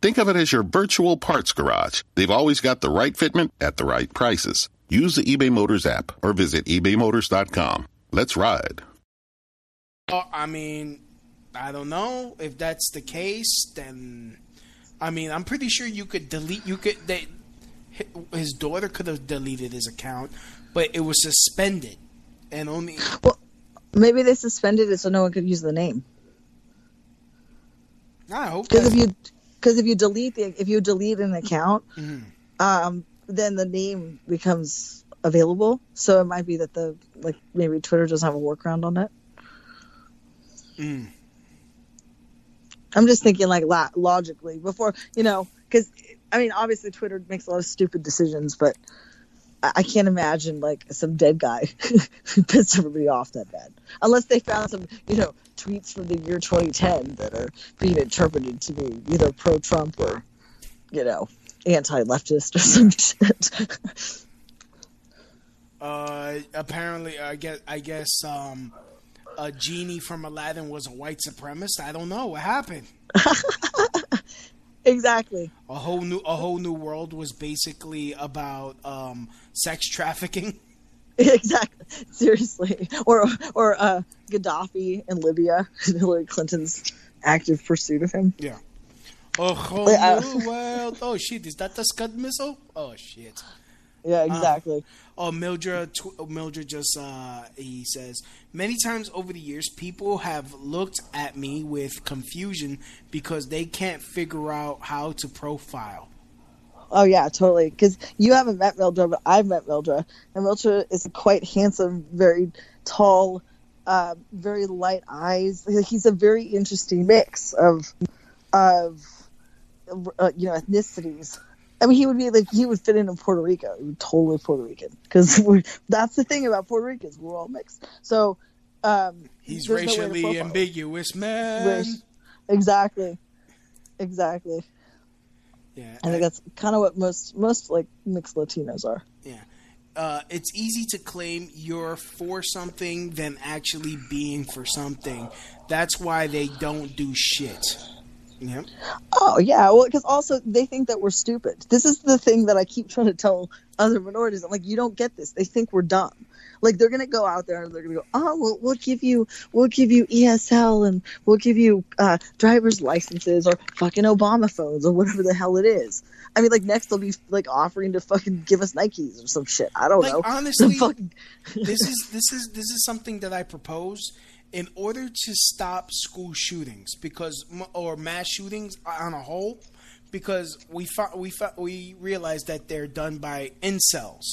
Think of it as your virtual parts garage. They've always got the right fitment at the right prices. Use the eBay Motors app or visit ebaymotors.com. Let's ride. Oh, I mean, I don't know if that's the case. Then, I mean, I'm pretty sure you could delete. You could. They, his daughter could have deleted his account, but it was suspended, and only. Well, maybe they suspended it so no one could use the name. I hope because if you because if you delete the if you delete an account, Mhm. um, then the name becomes available. So it might be that the like maybe Twitter doesn't have a workaround on it. Mm. I'm just thinking like lo- logically before you know because I mean obviously Twitter makes a lot of stupid decisions, but I, can't imagine like some dead guy who pissed everybody off that bad unless they found some you know tweets from the year 2010 that are being interpreted to be either pro Trump or you know anti-leftist or some shit. Uh, apparently, I guess I guess um, a genie from Aladdin was a white supremacist. I don't know what happened. exactly. A whole new a whole new world was basically about um, sex trafficking. exactly. Seriously. Or or uh, Gaddafi in Libya, Hillary Clinton's active pursuit of him. Yeah. A whole Wait, uh, new world. Oh shit! Is that the Scud missile? Oh shit. Yeah, exactly. Oh, Mildred, tw- Mildred just uh, he says many times over the years, people have looked at me with confusion because they can't figure out how to profile. Oh yeah, totally. Because you haven't met Mildred, but I've met Mildred, and Mildred is quite handsome, very tall, uh, very light eyes. He's a very interesting mix of of uh, you know ethnicities. I mean, he would be like he would fit in in Puerto Rico. He would totally Puerto Rican because that's the thing about Puerto Ricans. We're all mixed. So um, He's there's no racially ambiguous, man. Race- Exactly, exactly. Yeah, I think that's kind of what most most like mixed Latinos are. Yeah. Uh, it's easy to claim you're for something than actually being for something. That's why they don't do shit. Yep. Oh yeah, well, because also they think that we're stupid. This is the thing that I keep trying to tell other minorities. I'm like, you don't get this. They think we're dumb. Like they're gonna go out there and they're gonna go, oh, well, we'll give you, we'll give you ESL and we'll give you uh, driver's licenses or fucking Obama phones or whatever the hell it is. I mean, like next they'll be like offering to fucking give us Nikes or some shit. I don't Like know. honestly, Fucking- this is this is this is something that I propose in order to stop school shootings because or mass shootings on a whole because we fo- we fo- we realize that they're done by incels.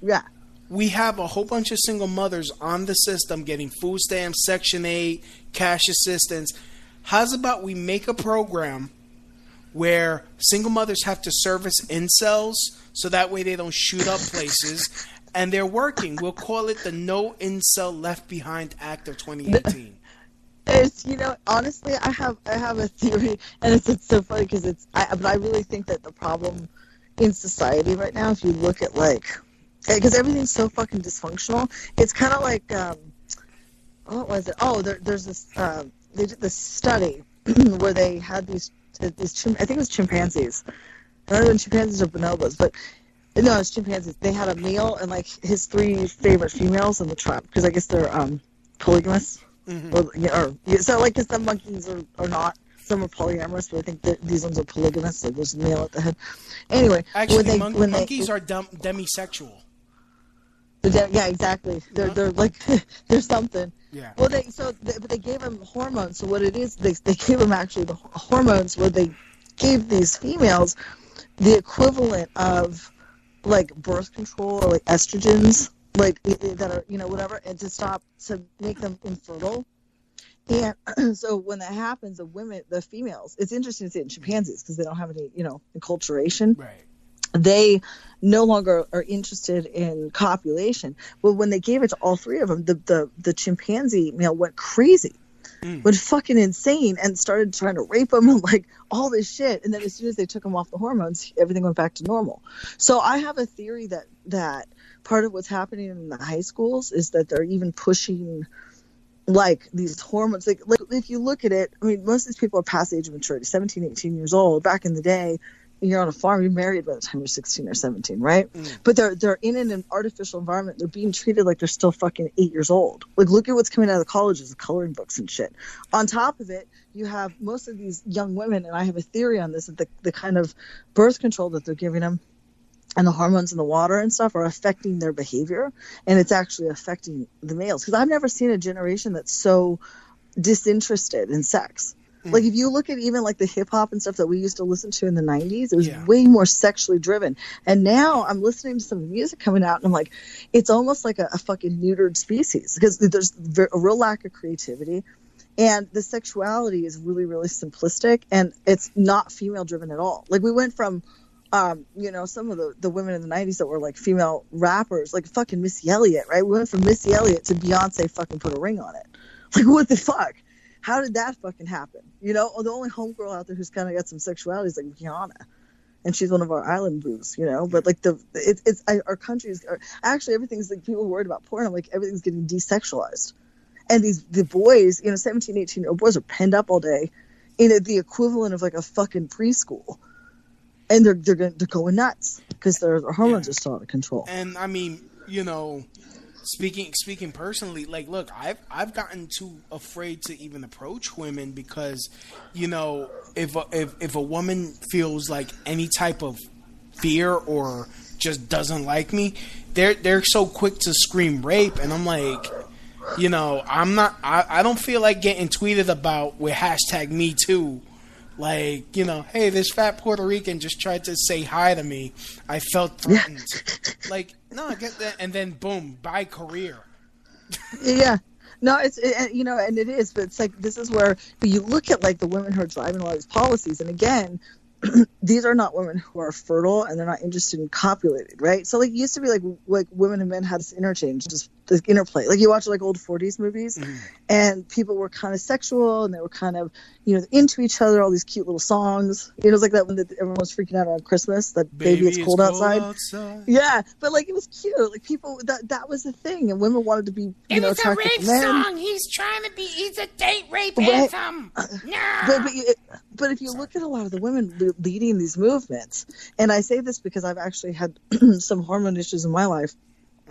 Yeah. We have a whole bunch of single mothers on the system getting food stamps, Section 8, cash assistance. How's about we make a program where single mothers have to service incels so that way they don't shoot up places and they're working. We'll call it the No Incel Left Behind Act of 2018. It's you know honestly I have I have a theory and it's, it's so funny because it's I but I really think that the problem in society right now if you look at like because everything's so fucking dysfunctional it's kind of like um what was it oh there, there's this uh, they did this study where they had these these chim- I think it was chimpanzees I don't chimpanzees or bonobos but no it's chimpanzees. They had a meal and like his three favorite females in the tribe because I guess they're um polygamous. Mhm. or, yeah, or so like some monkeys are, are not. Some are polyamorous but i think that these ones are polygamous so there's a male at the head. Anyway Actually, when they, mon- when they, monkeys are dem- demisexual. yeah exactly. They're, they're like they're something. Yeah. well they so they, but they gave them hormones. So what it is they, they gave them actually the hormones where they gave these females the equivalent of like birth control or like estrogens like that are you know whatever and to stop to make them infertile. And so when that happens the women the females it's interesting to see it in chimpanzees because they don't have any you know enculturation. Right. They no longer are interested in copulation. But when they gave it to all three of them the the, the chimpanzee male went crazy Mm. went fucking insane and started trying to rape him and like all this shit. And then as soon as they took him off the hormones everything went back to normal. So i have a theory that that part of what's happening in the high schools is that they're even pushing like these hormones. Like, like if you look at it i mean most of these people are past the age of maturity 17 18 years old. Back in the day you're on a farm, you're married by the time you're 16 or 17, right? Mm. But they're they're in an artificial environment. They're being treated like they're still fucking eight years old. Like, look at what's coming out of the colleges, the coloring books and shit. On top of it, you have most of these young women, and I have a theory on this that the, the kind of birth control that they're giving them and the hormones in the water and stuff are affecting their behavior, and it's actually affecting the males. Because I've never seen a generation that's so disinterested in sex. Like if you look at even like the hip hop and stuff that we used to listen to in the '90s, it was Yeah. way more sexually driven. And now I'm listening to some music coming out, and I'm like, it's almost like a, a fucking neutered species because there's a real lack of creativity, and the sexuality is really really simplistic, and it's not female driven at all. Like we went from um, you know, some of the, the women in the 90s that were like female rappers, like fucking Missy Elliott, right? We went from Missy Elliott to Beyonce fucking put a ring on it. Like, what the fuck? How did that fucking happen? You know, oh, the only homegirl out there who's kind of got some sexuality is like Rihanna. And she's one of our island boos, you know. But like the, it, it's I, our countries are actually everything's like people worried about porn. I'm like everything's getting desexualized, and these the boys, you know, 17, 18 year old boys are penned up all day in a, the equivalent of like a fucking preschool, and they're they're going, they're going nuts because their, their hormones are still out of control. And I mean, you know, speaking speaking personally, like, look, I've I've gotten too afraid to even approach women because, you know, if a, if if a woman feels like any type of fear or just doesn't like me, they're they're so quick to scream rape, and I'm like. You know, I'm not. I, I don't feel like getting tweeted about with hashtag Me Too. Like, you know, hey, this fat Puerto Rican just tried to say hi to me. I felt threatened. like, no, I get that. And then, boom, by career. yeah no it's it, you know and it is but it's like this is where you look at like the women who are driving a lot of these policies and again these are not women who are fertile and they're not interested in copulating right so like it used to be like like women and men had this interchange just this interplay like you watch like old 40s movies and people were kind of sexual and they were kind of you know into each other all these cute little songs you know it's like that one that everyone was freaking out on christmas that baby, it's cold, outside. yeah but like it was cute like people that that was the thing and women wanted to be you It know was a rape men song. He's trying to be. He's a date rape Right. anthem. No. but, but, you, but if you look at a lot of the women leading these movements, and I say this because I've actually had some hormone issues in my life,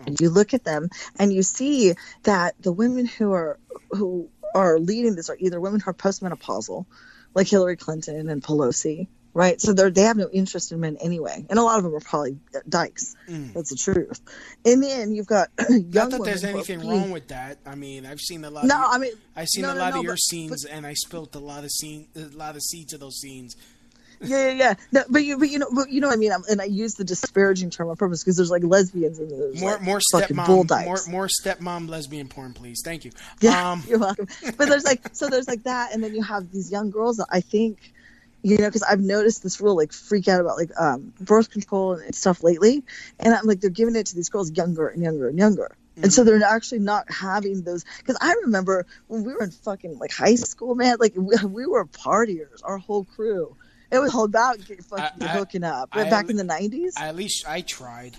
and you look at them and you see that the women who are who are leading this are either women who are postmenopausal, like Hillary Clinton and Pelosi, right? So they're they have no interest in men anyway, and a lot of them are probably dykes. Mm. That's the truth. And then you've got young Not that there's are anything wrong with that. I mean, I've seen a lot. No, of I mean, I've seen no, a no, lot no, of your but- scenes, and I spilt a lot of scene, a lot of seeds of those scenes. Yeah, yeah, yeah. No, but you, but you know, but you know what I mean. I'm, and I use the disparaging term on purpose because there's like lesbians and there's More, like, more fucking bull stepmom, dykes. more, more stepmom lesbian porn, please. Thank you. Yeah, Um, you're welcome. But there's like, so there's like that, and then you have these young girls that I think, you know, because I've noticed this real like freak out about like um, birth control and stuff lately, and I'm like, they're giving it to these girls younger and younger and younger. And so they're actually not having those. Because I remember when we were in fucking like high school, man, like we, we were partiers, our whole crew. It was about get, fucking I- hooking up. I- back in the 90s. at least I tried.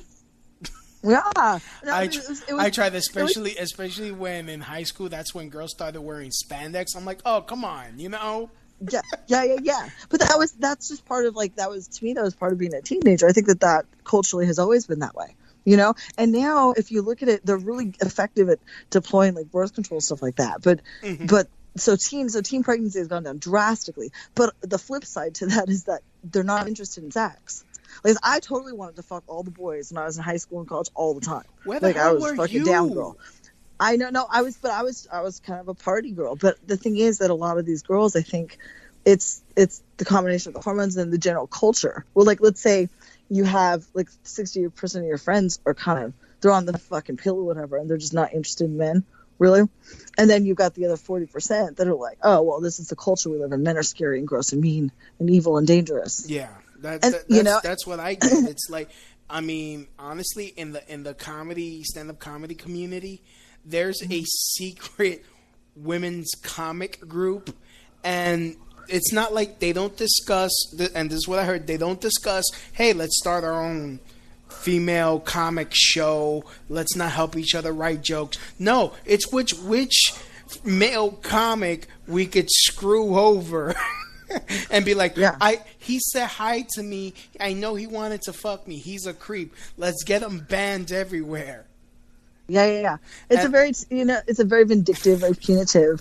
Yeah, No, I, it was- it was- I tried, it was- especially especially when in high school. That's when girls started wearing spandex. I'm like, oh come on, you know. yeah, yeah, yeah, yeah. But that was that's just part of like that was to me that was part of being a teenager. I think that that culturally has always been that way, you know. And now if you look at it, they're really effective at deploying like birth control stuff like that. But mm-hmm. but so teen so teen pregnancy has gone down drastically. But the flip side to that is that they're not interested in sex. Like I totally wanted to fuck all the boys when I was in high school and college all the time. Where the like I was fucking you? down girl. I know, no, I was, but I was, I was kind of a party girl. But the thing is that a lot of these girls, I think, it's it's the combination of the hormones and the general culture. Well, like let's say you have like sixty percent of your friends are kind of they're on the fucking pill or whatever, and they're just not interested in men, really. And then you've got the other forty percent that are like, oh well, this is the culture we live in. Men are scary and gross and mean and evil and dangerous. Yeah, that, And, that, that's, you know- that's what I get. It's like, I mean, honestly, in the in the comedy stand up comedy community, there's a mm-hmm. secret women's comic group, and it's not like they don't discuss. And this is what I heard: they don't discuss. Hey, let's start our own female comic show. Let's not help each other write jokes. No, it's which which male comic we could screw over. and be like, I he said hi to me. I know he wanted to fuck me. He's a creep. Let's get him banned everywhere. Yeah, yeah, yeah. It's a very, you know, it's a very vindictive, very punitive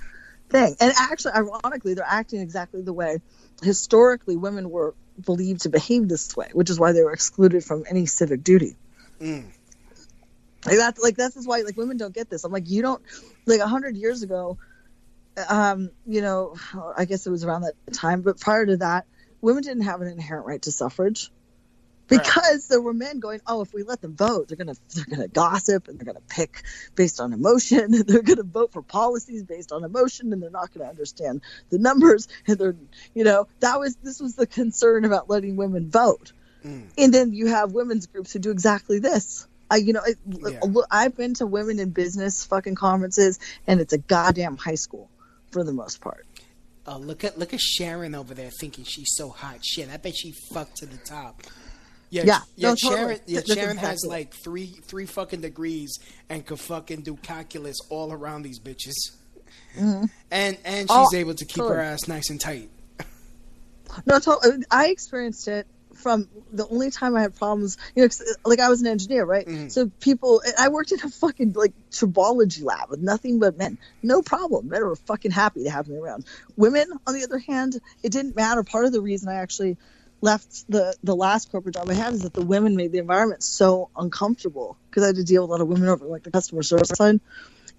thing. And actually, ironically, they're acting exactly the way historically women were believed to behave this way, which is why they were excluded from any civic duty. Mm. Like that's like that's why like women don't get this. I'm like you don't like a hundred years ago, um, you know, I guess it was around that time, but prior to that, women didn't have an inherent right to suffrage because there were men going, oh, if we let them vote, they're gonna they're gonna gossip and they're gonna pick based on emotion, and they're gonna vote for policies based on emotion, and they're not gonna understand the numbers, and they're you know that was this was the concern about letting women vote, mm. and then you have women's groups who do exactly this. I, you know, it, look, I've been to women in business fucking conferences, and it's a goddamn high school for the most part. Oh, look at look at Sharon over there thinking she's so hot. Shit, I bet she fucked to the top. Yeah, Yeah, yeah. no, Sharon, totally. yeah, That's Sharon has exactly it. like three three fucking degrees and could fucking do calculus all around these bitches. Mhm. And and she's Oh, able to keep her ass nice and tight. No, to- I experienced it from the only time I had problems. You know, like I was an engineer, right? Mm-hmm. So people, I worked in a fucking like tribology lab with nothing but men. No problem. Men were fucking happy to have me around. Women, on the other hand, it didn't matter. Part of the reason I actually left the the last corporate job I had is that the women made the environment so uncomfortable because I had to deal with a lot of women over like the customer service side,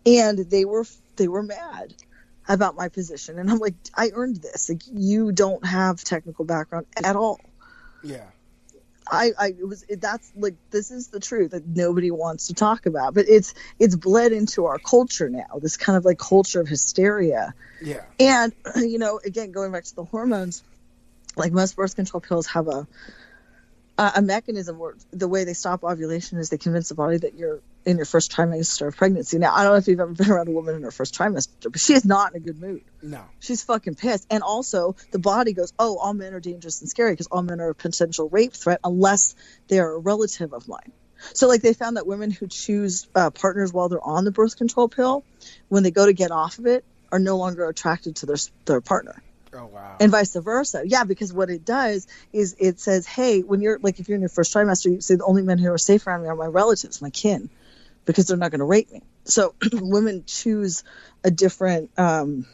and they were they were mad about my position, and I'm like, I earned this. Like you don't have technical background at all. Yeah. I, I it was it, that's like this is the truth that nobody wants to talk about, but it's it's bled into our culture now. This kind of like culture of hysteria, Yeah. and you know, again, going back to the hormones, like most birth control pills have a a mechanism where the way they stop ovulation is they convince the body that you're in your first trimester of pregnancy. Now, I don't know if you've ever been around a woman in her first trimester, but she is not in a good mood. No. She's fucking pissed. And also, the body goes, oh, all men are dangerous and scary because all men are a potential rape threat unless they're a relative of mine. So, like, they found that women who choose uh, partners while they're on the birth control pill, when they go to get off of it, are no longer attracted to their their partner Oh wow. and vice versa. Yeah, because what it does is it says, hey, when you're like if you're in your first trimester, you say the only men who are safe around me are my relatives, my kin, because they're not going to rape me. So women choose a different, um,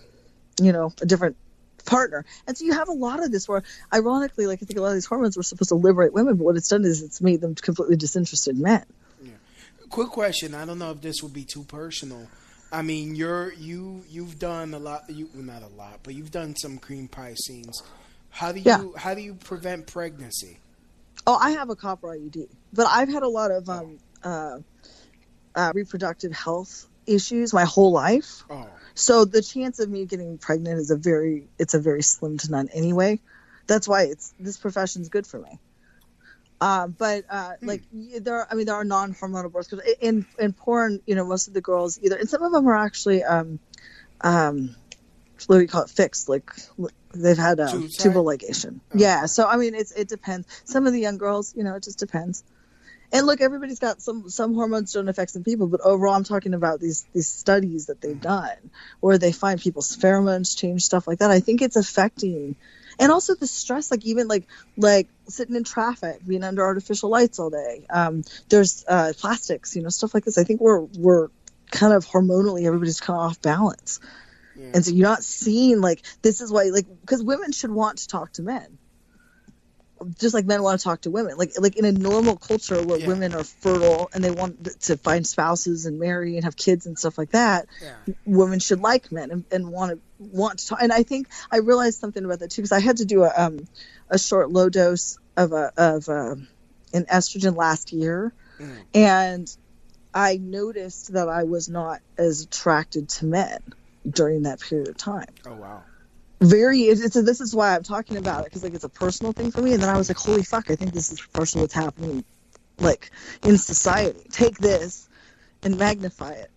you know, a different partner, and so you have a lot of this where, ironically, like I think a lot of these hormones were supposed to liberate women, but what it's done is it's made them completely disinterested in men. Quick question. I don't know if this would be too personal. I mean, you're you you've done a lot. You well, not a lot, but you've done some cream pie scenes. How do you Yeah. how do you prevent pregnancy? Oh, I have a copper IUD, but I've had a lot of um, uh, uh, reproductive health issues my whole life. Oh. So the chance of me getting pregnant is a very it's a very slim to none anyway. That's why it's this profession's good for me. Uh, but uh, like there, are, I mean, there are non-hormonal birth control in in porn. You know, most of the girls either, and some of them are actually, um, um, what do you call it, fixed. Like they've had a Tube tubal ligation. Yeah. So I mean, it's it depends. Some of the young girls, you know, it just depends. And look, everybody's got some some hormones don't affect some people, but overall, I'm talking about these these studies that they've done where they find people's pheromones change, stuff like that. I think it's affecting, and also the stress, like even like like sitting in traffic, being under artificial lights all day. Um, there's uh, plastics, you know, stuff like this. I think we're we're kind of hormonally everybody's kind of off balance, and so you're not seeing like this is why like because women should want to talk to men just like men want to talk to women. Like like in a normal culture where women are fertile and they want to find spouses and marry and have kids and stuff like that women should like men and, and want to want to talk and i think i realized something about that too because i had to do a um a short low dose of a of um an estrogen last year and i noticed that i was not as attracted to men during that period of time. Oh wow. Very it's, it's this is why i'm talking about it because like it's a personal thing for me and then i was like holy fuck i think this is partially what's happening like in society take this and magnify it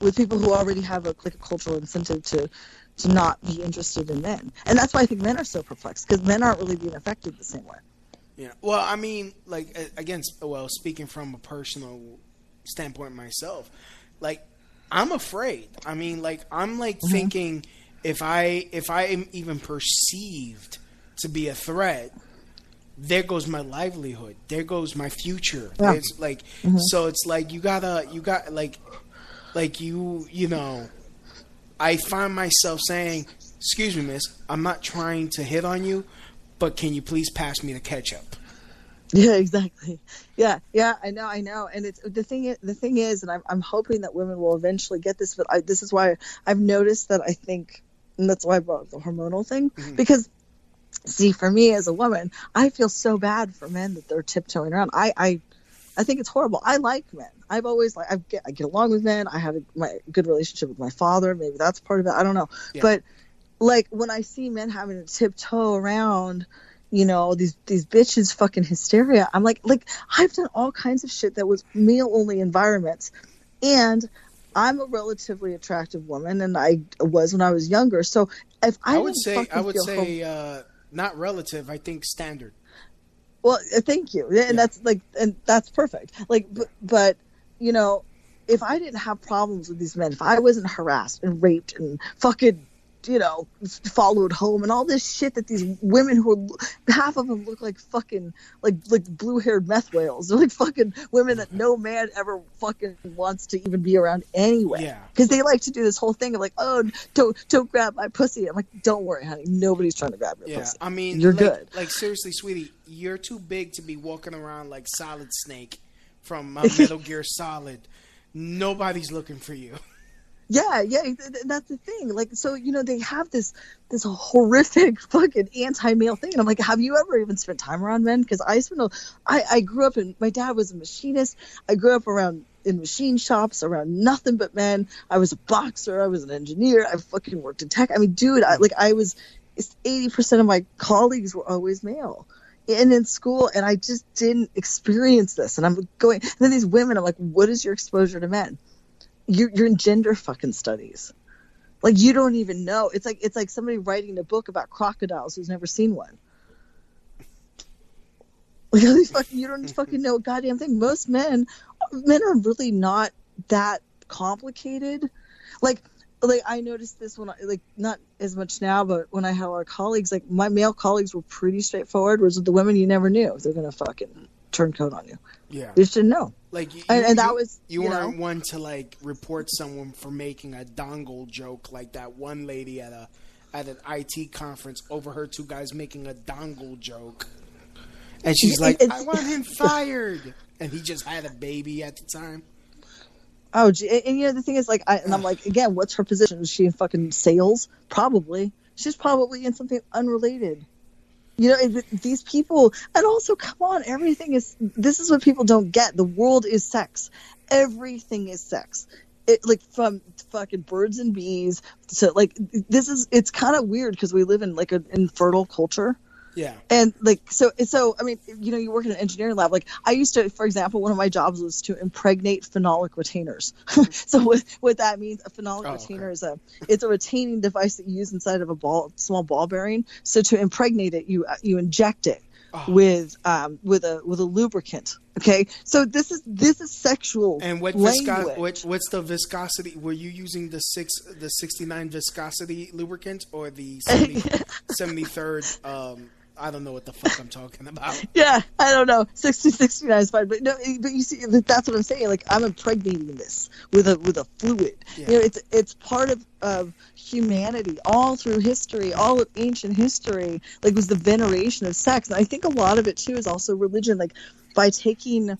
with people who already have a like a cultural incentive to to not be interested in men and that's why i think men are so perplexed because men aren't really being affected the same way Yeah. Well, I mean, like again, well, speaking from a personal standpoint myself, like I'm afraid. I mean, like I'm like mm-hmm. thinking if I if I am even perceived to be a threat, there goes my livelihood. There goes my future. Yeah. It's like Mhm. so it's like you gotta you got like like you you know I find myself saying, "Excuse me, miss, I'm not trying to hit on you, but can you please pass me the ketchup?" Yeah, exactly. Yeah, yeah, I know, I know. And it's the thing. The thing is, and I'm I'm hoping that women will eventually get this. But I, this is why I've noticed that I think, and that's why I brought up the hormonal thing mm-hmm. because. See, for me as a woman, I feel so bad for men that they're tiptoeing around. I, I, I think it's horrible. I like men. I've always like I get I get along with men. I have a my good relationship with my father. Maybe that's part of it. I don't know. Yeah. But like when I see men having to tiptoe around, you know, these these bitches fucking hysteria. I'm like like I've done all kinds of shit that was male only environments. And I'm a relatively attractive woman and I was when I was younger. So if I, I, would say I would say uh, not relative. I think standard. well, uh, thank you, and that's like, and that's perfect. Like, but, but you know, if I didn't have problems with these men, if I wasn't harassed and raped and fucking, you know, followed home and all this shit that these women who are half of them look like fucking like like blue haired meth whales. They're like fucking women that no man ever fucking wants to even be around anyway. Yeah. Because they like to do this whole thing of like, oh, don't don't grab my pussy. I'm like, don't worry, honey, nobody's trying to grab your Yeah, pussy. I mean, you're like, good. Like seriously, sweetie, you're too big to be walking around like Solid Snake from uh, Metal Gear Solid. Nobody's looking for you. Yeah, yeah, th- th- that's the thing. Like, so you know, they have this this horrific fucking anti male thing, and I'm like, have you ever even spent time around men? Because I spent, a, I I grew up in. My dad was a machinist. I grew up around in machine shops around nothing but men. I was a boxer. I was an engineer. I fucking worked in tech. I mean, dude, I like I was. Eighty percent of my colleagues were always male. And in school, and I just didn't experience this. And I'm going, and then these women, I'm like, what is your exposure to men? You're, you're in gender fucking studies. Like you don't even know. It's like it's like somebody writing a book about crocodiles who's never seen one. Like fucking, you don't fucking know a goddamn thing. Most men men are really not that complicated. Like like i noticed this when i like not as much now but when i had our colleagues like my male colleagues were pretty straightforward whereas with the women you never knew if they're gonna fucking turn coat on you Yeah. you should know Like you, and, and that you- was you, you weren't know one to like report someone for making a dongle joke like that one lady at a at an IT conference overheard two guys making a dongle joke, and she's like, "I want him fired," and he just had a baby at the time. Oh, gee, and, and you know the thing is, like, I, and I'm like, again, what's her position? Is she in fucking sales? Probably. She's probably in something unrelated. You know, these people, and also, come on, everything is. This is what people don't get. The world is sex. Everything is sex. It like from fucking birds and bees to like this is. It's kind of weird because we live in like an infertile culture. Yeah. And like so so I mean you know you work in an engineering lab like I used to for example one of my jobs was to impregnate phenolic retainers. so what what that means a phenolic Oh, retainer is a it's a retaining device that you use inside of a ball small ball bearing. So to impregnate it you you inject it Oh. with um with a with a lubricant. Okay? So this is this is sexual And what visco- what what's the viscosity? Were you using the six the sixty nine viscosity lubricant or the 70, 73rd? Um, I don't know what the fuck I'm talking about. yeah, I don't know. 60, 69 is fine, but no, but you see, that's what I'm saying. Like I'm impregnating this with a with a fluid. You know, it's it's part of of humanity all through history, all of ancient history. Like was the veneration of sex, and I think a lot of it too is also religion. Like by taking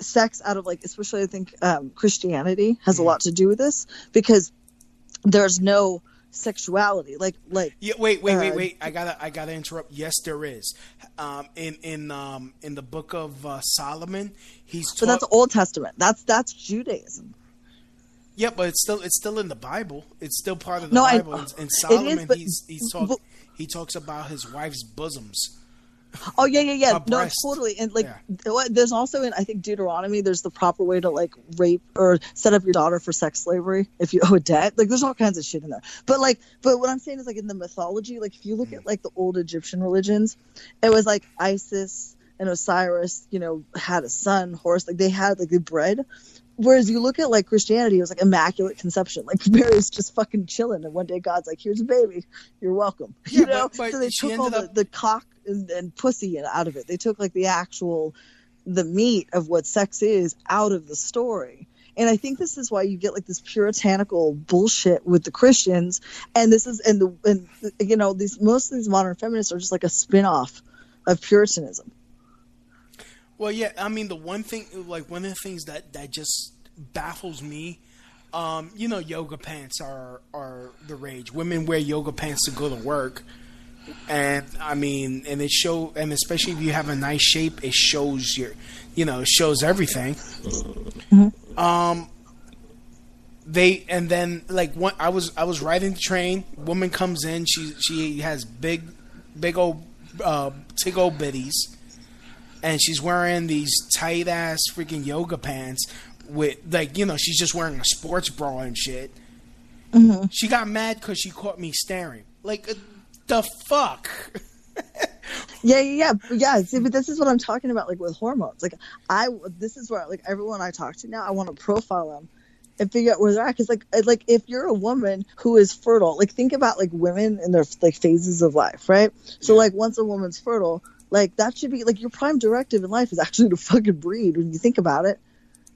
sex out of like, especially I think um, Christianity has a lot to do with this because there's no sexuality. Like like Yeah, wait, wait, wait, uh, wait. I gotta, I gotta interrupt. Yes, there is. Um, in in um in the book of uh, Solomon, he's. But that's Old Testament. That's that's Judaism. Yeah, but it's still it's still in the Bible. It's still part of the No, Bible. And, and it is, Solomon, but- he's he's talk, he talks about his wife's bosoms. Oh yeah, yeah, yeah. No, totally. And like, what- there's also in I think Deuteronomy, there's the proper way to like rape or set up your daughter for sex slavery if you owe a debt. Like, there's all kinds of shit in there. But like, but what I'm saying is like in the mythology, like if you look at like the old Egyptian religions, it was like Isis and Osiris, you know, had a son, Horus. Like they had like they bred. Whereas you look at like Christianity, it was like immaculate conception. Like Mary's just fucking chilling, and one day God's like, "Here's a baby, you're welcome." You Yeah, know. but- but so they took all ended the, the cock and, and pussy out of it. They took like the actual, the meat of what sex is out of the story. And I think this is why you get like this puritanical bullshit with the Christians. And this is and the and you know these most of these modern feminists are just like a spin off of Puritanism. Well, yeah, I mean, the one thing, like one of the things that that just baffles me, um, you know, yoga pants are are the rage. Women wear yoga pants to go to work, and I mean, and it show, and especially if you have a nice shape, it shows your, you know, it shows everything. Um, they and then like one, I was I was riding the train. Woman comes in. She she has big, big old, uh, big old bitties and she's wearing these tight ass freaking yoga pants with like you know she's just wearing a sports bra and shit. She got mad because she caught me staring. Like uh, the fuck. Yeah, yeah, yeah, yeah. See, but this is what I'm talking about, like with hormones. Like I, this is where like everyone I talk to now, I want to profile them and figure out where they're at. Because like, like if you're a woman who is fertile, like think about like women in their like phases of life, right? So like once a woman's fertile, like that should be like your prime directive in life is actually to fucking breed when you think about it.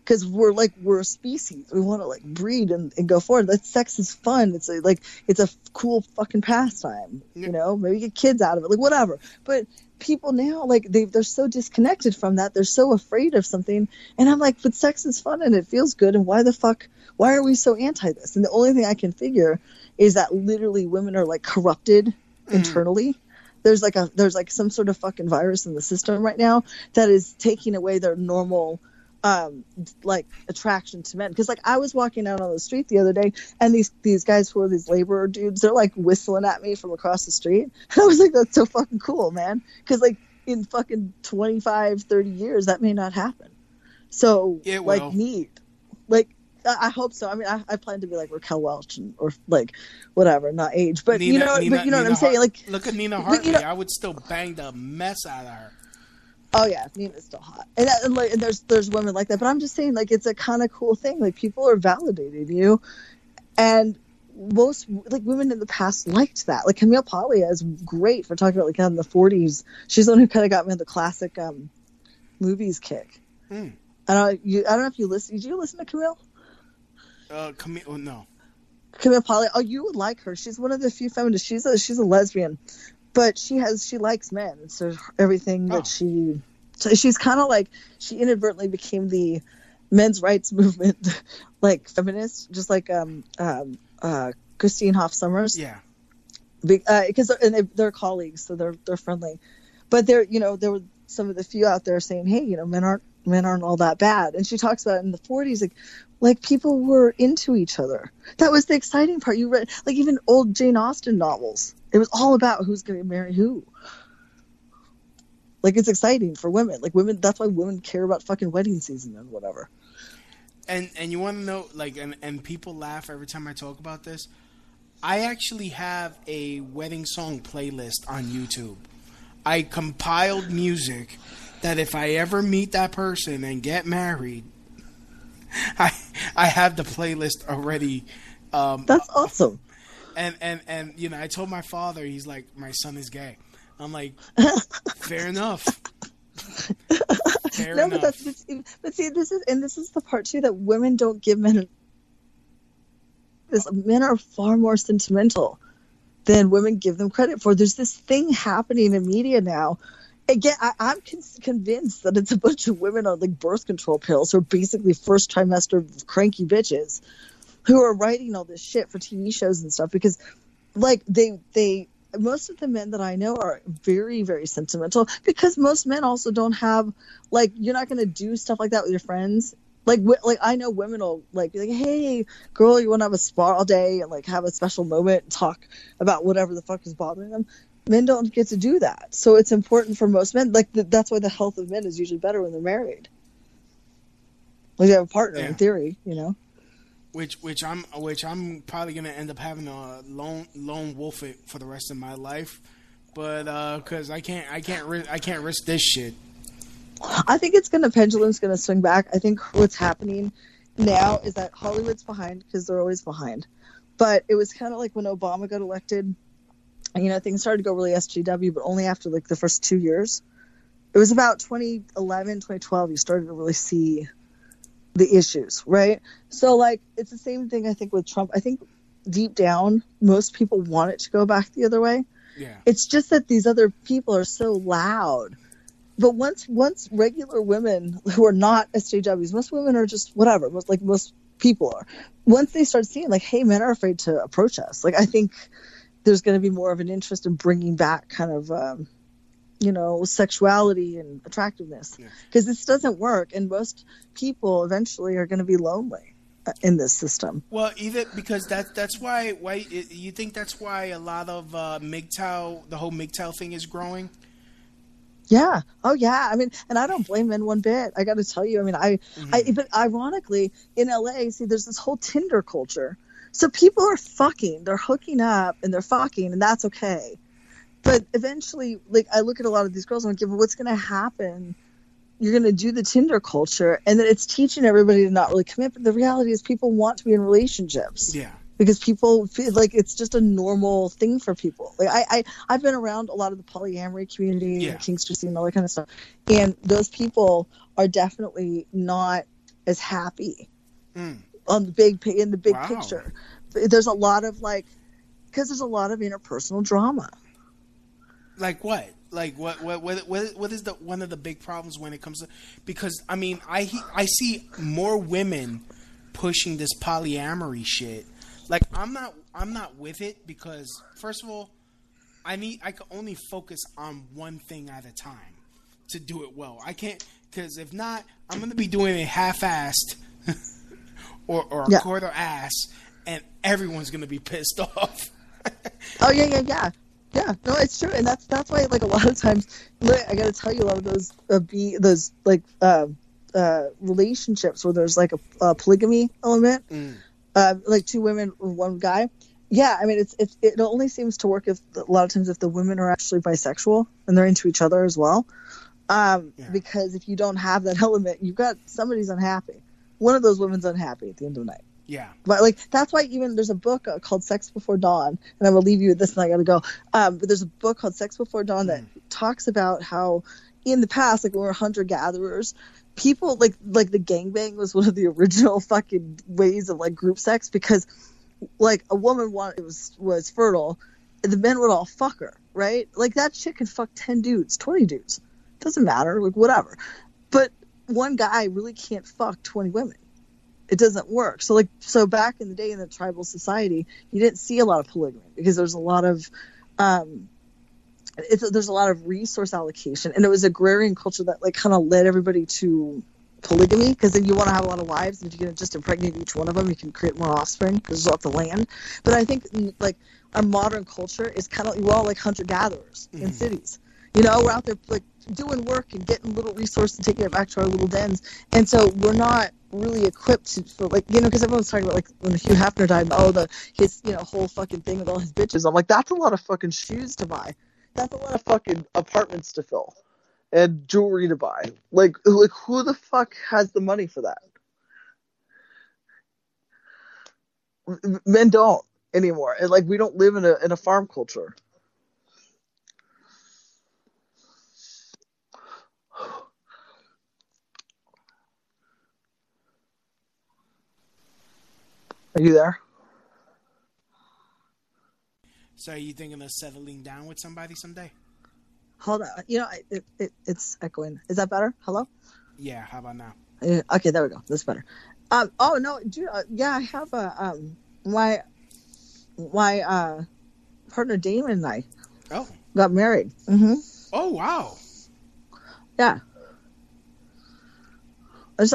Because we're like we're a species, we want to like breed and, and go forward. That sex is fun. It's a, like it's a cool fucking pastime, you know. Maybe get kids out of it, like whatever. But people now like they they're so disconnected from that they're so afraid of something and i'm like but sex is fun and it feels good and why the fuck why are we so anti this and the only thing i can figure is that literally women are like corrupted hmm. internally there's like a there's like some sort of fucking virus in the system right now that is taking away their normal um like attraction to men because like i was walking out on the street the other day and these these guys who are these laborer dudes they're like whistling at me from across the street i was like that's so fucking cool man because like in fucking 25 30 years that may not happen so It like will. neat like I I hope so. I mean, I, I plan to be like Raquel Welch and, or like whatever, not age, but you know, Nina- but you know what I'm saying. Like, look at Nina Hartley. you know- I would still bang the mess out of her. Oh yeah, Nina's still hot, and, that, and like, and there's there's women like that. But I'm just saying, like, it's a kind of cool thing. Like, people are validating you, and most like women in the past liked that. Like Camille Paglia is great for talking about like in the 40s. She's the one who kind of got me in the classic um, movies kick. Hmm. I don't you. I don't know if you listen. Did you listen to Camille? Uh, Camille, oh, no. Camille Paglia. Oh, you would like her. She's one of the few feminists. She's a she's a lesbian, but she has she likes men. So everything that she, so she's kind of like she inadvertently became the men's rights movement, like feminist, just like um um uh Christine Hoff Sommers. Yeah. Because they're, and they, they're colleagues, so they're they're friendly. But there, you know, there were some of the few out there saying, "Hey, you know, men aren't men aren't all that bad." And she talks about in the 40s, like like people were into each other. That was the exciting part. You read like even old Jane Austen novels. It was all about who's going to marry who. Like it's exciting for women. Like women, that's why women care about fucking wedding season and whatever. And and you want to know like and and people laugh every time I talk about this. I actually have a wedding song playlist on YouTube. I compiled music that if I ever meet that person and get married, I I have the playlist already. Um, That's awesome. And and and you know, I told my father, he's like, my son is gay. I'm like, fair enough. Fair no, enough. but that's but, see, this is and this is the part too that women don't give men. This men are far more sentimental than women give them credit for. There's this thing happening in media now. Again, I, I'm con- convinced that it's a bunch of women on like birth control pills who are basically first trimester cranky bitches who are writing all this shit for TV shows and stuff because, like, they they most of the men that I know are very, very sentimental because most men also don't have like you're not gonna do stuff like that with your friends. Like, like I know women will like be like, "Hey, girl, you want to have a spa all day and like have a special moment and talk about whatever the fuck is bothering them." Men don't get to do that, so it's important for most men. Like th- that's why the health of men is usually better when they're married. Like they have a partner Yeah. in theory, you know. Which which I'm which I'm probably gonna end up having a lone lone wolf it for the rest of my life, but uh, because I can't I can't ri- I can't risk this shit. I think it's gonna pendulum's gonna swing back. I think what's happening now is that Hollywood's behind because they're always behind. But it was kind of like when Obama got elected, you know, things started to go really SJW, but only after like the first two years. It was about 2011, 2012, you started to really see the issues, right? So, like, it's the same thing I think with Trump. I think deep down, most people want it to go back the other way. Yeah. It's just that these other people are so loud. But once once regular women who are not SJWs, most women are just whatever, most like most people are. Once they start seeing like, hey, men are afraid to approach us. Like I think there's going to be more of an interest in bringing back kind of um, you know sexuality and attractiveness because this doesn't work, and most people eventually are going to be lonely uh, in this system. Well, either because that that's why why you think that's why a lot of uh, MGTOW, the whole MGTOW thing is growing. Yeah. Oh, yeah. I mean, and I don't blame men one bit. I got to tell you. I mean, I, I, but ironically, in LA, see, there's this whole Tinder culture. So people are fucking, they're hooking up and they're fucking, and that's okay. But eventually, like, I look at a lot of these girls and I'm like, well, what's going to happen? You're going to do the Tinder culture, and then it's teaching everybody to not really commit. But the reality is, people want to be in relationships Yeah. because people feel like it's just a normal thing for people. Like I, I I've been around a lot of the polyamory community, Yeah. kinkster scene, all that kind of stuff, and those people are definitely not as happy Mm. on the big in the big Wow. picture. There's a lot of like because there's a lot of interpersonal drama. Like what? Like what? What? What? What, what is the one of the big problems when it comes to? Because I mean, I I see more women pushing this polyamory shit. Like I'm not I'm not with it because first of all, I need I can only focus on one thing at a time to do it well. I can't because if not, I'm gonna be doing it half-assed or or a Yeah. quarter ass, and everyone's gonna be pissed off. Oh yeah, yeah, yeah, yeah. No, it's true, and that's that's why like a lot of times, I got to tell you, a lot of those uh, be those like uh, uh, relationships where there's like a, a polygamy element, uh, like two women, one guy. Yeah, I mean, it's, it's it only seems to work if a lot of times if the women are actually bisexual and they're into each other as well. Um, Because if you don't have that element, you've got somebody's unhappy. One of those women's unhappy at the end of the night. Yeah. But like that's why even there's a book uh, called Sex Before Dawn, and I will leave you with this, and I gotta go. Um, but there's a book called Sex Before Dawn that talks about how in the past, like when we were hunter gatherers, people like like the gangbang was one of the original fucking ways of like group sex because like a woman wanted was was fertile, and the men would all fuck her, right? Like that chick can fuck ten dudes, twenty dudes, doesn't matter, like whatever. But one guy really can't fuck twenty women it doesn't work. So like so back in the day in the tribal society, you didn't see a lot of polygamy because there's a lot of um it's there's a lot of resource allocation. And it was agrarian culture that like kind of led everybody to polygamy because then you want to have a lot of wives and if you can just impregnate each one of them you can create more offspring because there's lots of land. But i think mm, like our modern culture is kind of we're all like hunter gatherers in cities. You know we're out there like doing work and getting little resources and taking it back to our little dens. And so we're not really equipped to, for like you know because everyone's talking about like when Hugh Hefner died oh the his you know whole fucking thing with all his bitches. I'm like that's a lot of fucking shoes to buy. That's a lot of fucking apartments to fill and jewelry to buy. Like like who the fuck has the money for that? Men don't anymore. And like we don't live in a in a farm culture Are you there? So are you thinking of settling down with somebody someday? Hold on. You know, it, it, it's echoing. Is that better? Hello? Yeah. How about now? Uh, okay, there we go. That's better. Um. Oh no. Do, uh, yeah, I have a um. My my uh partner Damon and I Oh. got married. Mm-hmm. Oh wow. Yeah.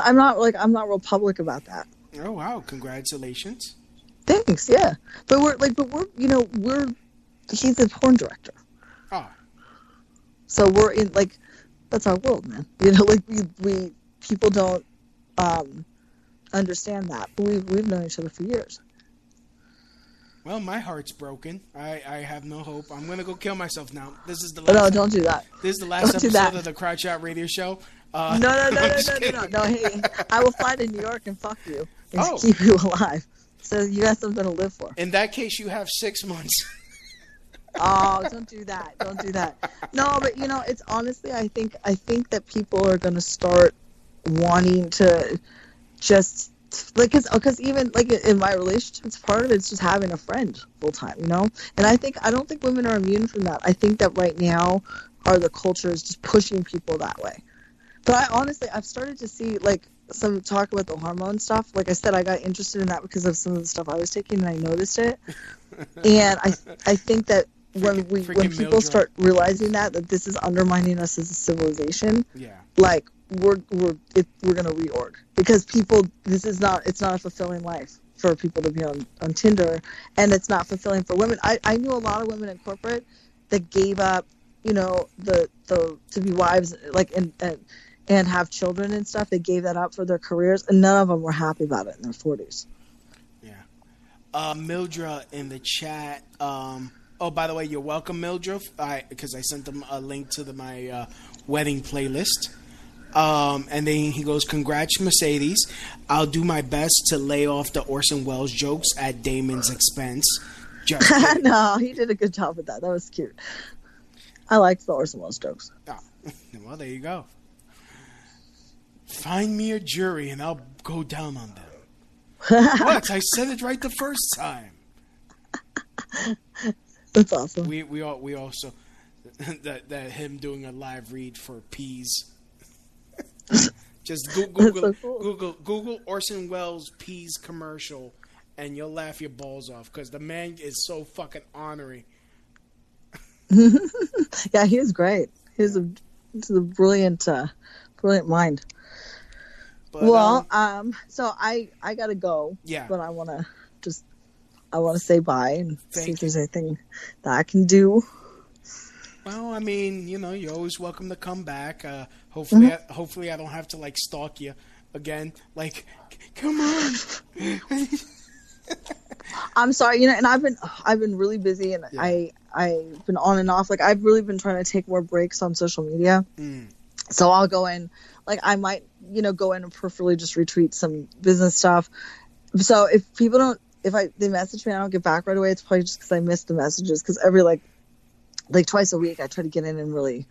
I'm not like I'm not real public about that. Oh wow. Congratulations. Thanks. Yeah. But we're like, but we're you know we're he's a porn director. Oh. So we're in like that's our world, man. You know, like we we people don't um understand that. But we've we've known each other for years. Well, my heart's broken. I, I have no hope. I'm gonna go kill myself now. This is the last. no, don't do that. This is the last Don't episode of the Crotch Shot Radio Show. Uh, no, no, no, no, no, no, no, no. Hey, I will fly to New York and fuck you and Oh. keep you alive. So you got something to live for. In that case, you have six months. Oh, don't do that. Don't do that. No, but you know, it's honestly, I think, I think that people are going to start wanting to just like, cause, uh, cause even like in my relationships, part of it's just having a friend full time, you know. And I think I don't think women are immune from that. I think that right now, our the culture is just pushing people that way. But I honestly, I've started to see like some talk about the hormone stuff. Like I said, I got interested in that because of some of the stuff I was taking, and I noticed it. and I, I think that when we when people Mildred. start realizing that that this is undermining us as a civilization, Yeah. like we're we're it, we're gonna reorg because people this is not it's not a fulfilling life for people to be on on Tinder, and it's not fulfilling for women. I I knew a lot of women in corporate that gave up, you know, the the to be wives like and and and have children and stuff. They gave that up for their careers, and none of them were happy about it in their forties. Uh, Mildra in the chat. Um, oh, by the way, you're welcome, Mildra. I because I sent them a link to the, my uh, wedding playlist. Um, and then he goes, "Congrats, Mercedes. I'll do my best to lay off the Orson Welles jokes at Damon's expense." No, he did a good job with that. That was cute. I liked the Orson Welles jokes. Ah, well, there you go. Find me a jury, and I'll go down on them. what? I said it right the first time. That's awesome. We we all we also that that him doing a live read for peas. Just go- Google so cool. Google Google Orson Welles peas commercial, and you'll laugh your balls off because the man is so fucking ornery. yeah, he was great. He was a, he's a brilliant, uh, brilliant mind. But, well, um, so I I gotta go. Yeah. But I want to just I want to say bye and see if there's anything that I can do. Well, I mean, you know, you're always welcome to come back. Uh, hopefully, Mm-hmm. I, hopefully, I don't have to like stalk you again. Like, come on. I'm sorry, you know, and I've been I've been really busy and I I've been on and off. Like I've really been trying to take more breaks on social media. Mm. So I'll go in, like I might, you know, go in and peripherally just retweet some business stuff. So if people don't, if I they message me, I don't get back right away. It's probably just because I missed the messages. Because every like, like twice a week, I try to get in and really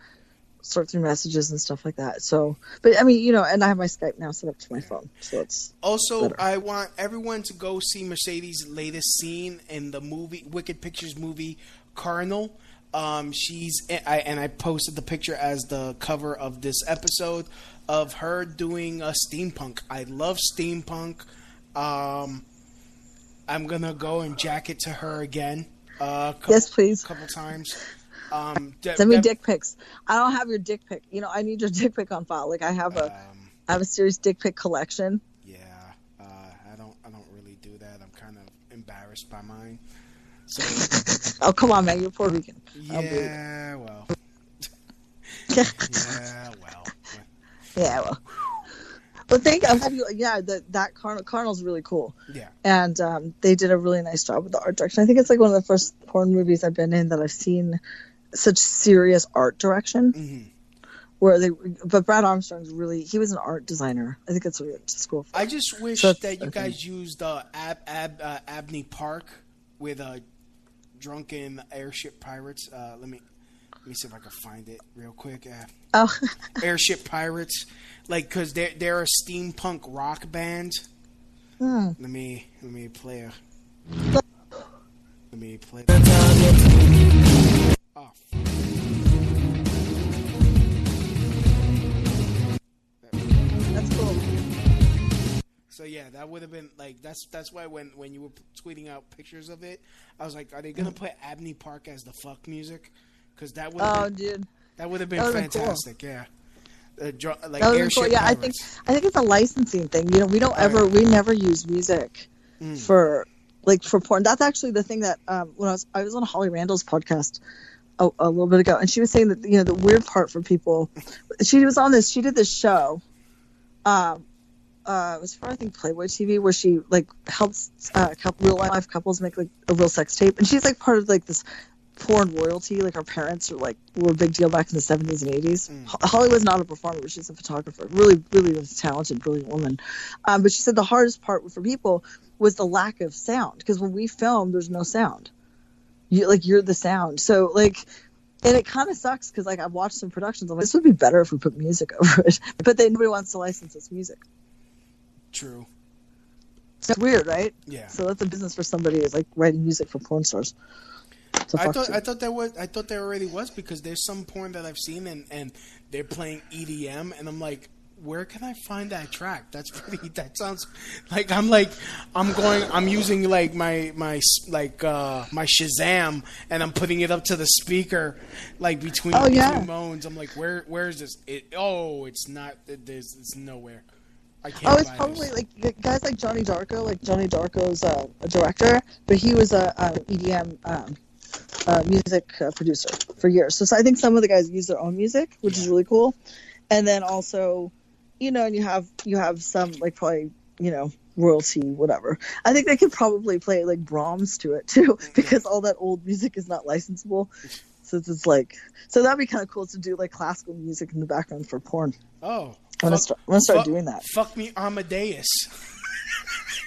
sort through messages and stuff like that. So, but I mean, you know, and I have my Skype now set up to my phone, so it's Also, better. I want everyone to go see Mercedes' latest scene in the movie Wicked Pictures movie Cardinal. Um, she's I, and I posted the picture as the cover of this episode of her doing a steampunk. I love steampunk. Um, I'm gonna go and jack it to her again. Uh, couple, Yes, please. A Couple times. Um, de- Send me de- dick pics. I don't have your dick pic. You know, I need your dick pic on file. Like I have a, I have a serious dick pic collection. Yeah, uh, I don't. I don't really do that. I'm kind of embarrassed by mine. So Oh come on, man, you're Puerto Rican. Yeah, well, yeah, well. Yeah, well. But thank I'm happy. Yeah, that that Cardinal, Cardinal's really cool. Yeah. And um, they did a really nice job with the art direction. I think it's like one of the first porn movies I've been in that I've seen such serious art direction. Mm-hmm. Where they, but Brad Armstrong's really he was an art designer. I think that's what he went to school for. I just wish So- that you guys used uh, Ab, Ab, uh, Abney Park with uh, drunken airship pirates. Uh, let me let me see if I can find it real quick. Uh, Oh, airship pirates, like because they're they're a steampunk rock band. Hmm. Let me let me play a. Let me play. Oh, So yeah, that would have been like that's that's why when when you were tweeting out pictures of it, I was like, are they gonna put Abney Park as the fuck music? Because that would Oh, been, dude. that would have been That cool. fantastic. Yeah, uh, dr- like That airship cool. Yeah, I think I think it's a licensing thing. You know, we don't ever we never use music Mm. for like for porn. That's actually the thing that um, when I was I was on Holly Randall's podcast a, a little bit ago, and she was saying that you know the weird part for people. She was on this. She did this show, um, uh, it was for I think Playboy TV where she like helps uh, couple, real life couples make like a real sex tape, and she's like part of like this porn royalty. Like her parents are like were a big deal back in the seventies and eighties. Mm. Holly was not a performer; she's a photographer. Really, really talented, brilliant woman. Um, but she said the hardest part for people was the lack of sound because when we film, there's no sound. You like you're the sound, so like. And it kind of sucks because, like, I've watched some productions. I'm like, this would be better if we put music over it. But then nobody wants to license this music. True. It's weird, right? Yeah. So that's a business for somebody is like writing music for porn stars. So I thought you. I thought there was I thought there already was because there's some porn that I've seen and, and they're playing EDM and I'm like, where can I find that track? That's pretty. That sounds like I'm like I'm going. I'm using like my my like uh my Shazam and I'm putting it up to the speaker like between Oh, yeah. between moans. I'm like, where where is this? It oh, it's not. There's it's nowhere. Oh, it's probably like guys like Johnny Darko. Like Johnny Darko's uh, a director, but he was a, a EDM um, uh, music uh, producer for years. So, so I think some of the guys use their own music, which is really cool. And then also, you know, and you have you have some like probably you know royalty whatever. I think they could probably play like Brahms to it too, because all that old music is not licensable. So it's like so that'd be kind of cool to do like classical music in the background for porn. oh. I'm gonna start, I'm gonna start fuck- doing that. Fuck me, Amadeus.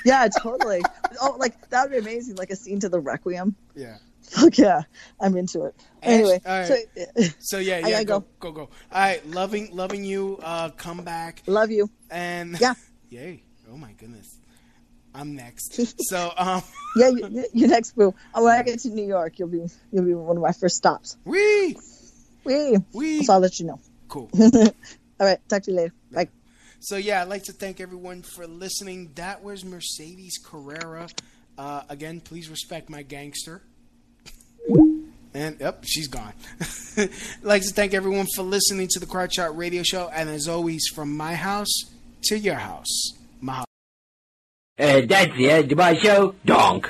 Yeah, totally. oh, like that would be amazing, like a scene to the Requiem. Yeah. Fuck yeah, I'm into it. Anyway, all right. so, So yeah, yeah, go, go. go, go. All right, loving, loving you. Uh, come back. Love you. And Yeah. yay! Oh my goodness, I'm next. so um, yeah, you, you next boo. Oh, when I get to New York, you'll be you'll be one of my first stops. Wee, wee, wee. So I'll let you know. Cool. All right, talk to you later. Bye. So yeah, I'd like to thank everyone for listening. That was Mercedes Carrera. Uh, again, please respect my gangster. And yep, she's gone. Like to thank everyone for listening to the Crotch Shot Radio Show, and as always, from my house to your house, my house. Uh, that's the end of my show. Donk.